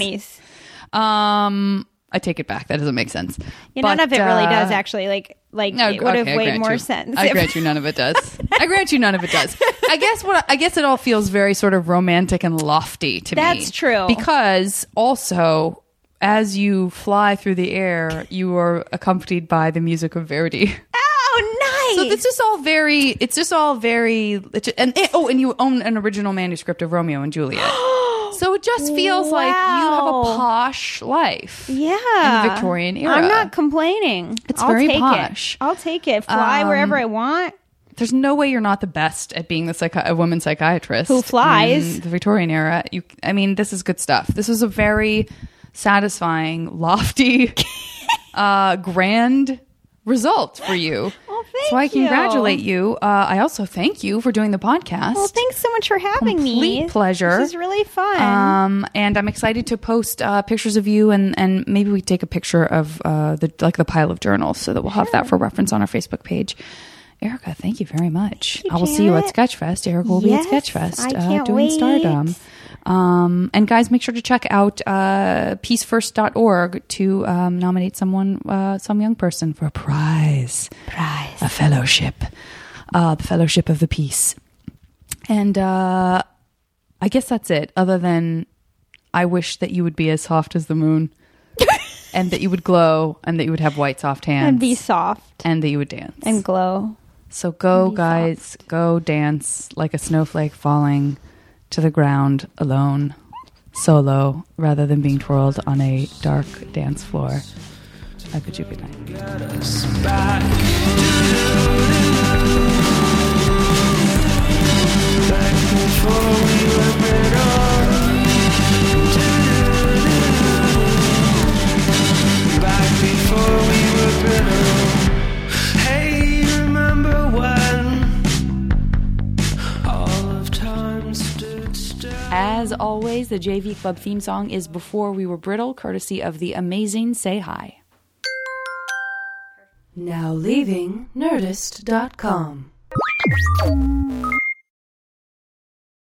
20s. Um, I take it back. That doesn't make sense. Yeah, none But, of it really uh, does actually. Like, like No, it would have okay, I made more you. sense. I grant you none of it does. I grant you none of it does. I guess what I guess it all feels very sort of romantic and lofty to me. That's true. Because also as you fly through the air, you are accompanied by the music of Verdi. Oh, nice. So this is all very. It's just all very. And it, oh, and you own an original manuscript of Romeo and Juliet. so it just feels like you have a posh life. yeah, in the Victorian era. I'm not complaining. It's I'll very take posh. It. I'll take it. Fly Um, wherever I want. there's no way you're not the best at being the psychi- a woman psychiatrist Who flies. in the Victorian era. You, I mean, this is good stuff. This was a very satisfying, lofty, uh, grand result for you. Well, thank so I congratulate you. Uh, I also thank you for doing the podcast. Well, thanks so much for having me. Complete pleasure. This is really fun. Um, and I'm excited to post uh, pictures of you, and, and maybe we take a picture of uh, the like the pile of journals, so that we'll have that for reference on our Facebook page. Erica, thank you very much. you, I will see you at Sketchfest. Erica will Yes, be at Sketchfest uh, doing wait. Stardom. Um, and guys, make sure to check out uh, peacefirst.org to um, nominate someone, uh, some young person, for a prize Prize. a fellowship, uh, the Fellowship of the Peace. And uh, I guess that's it. Other than I wish that you would be as soft as the moon, and that you would glow, and that you would have white soft hands, and be soft and that you would dance. and glow. so go, guys, go dance like a snowflake falling to the ground alone, solo, rather than being twirled on a dark dance floor. You good night. back before we were. As always, the JV Club theme song is Before We Were Brittle, courtesy of the amazing Say Hi. Now leaving Nerdist.com.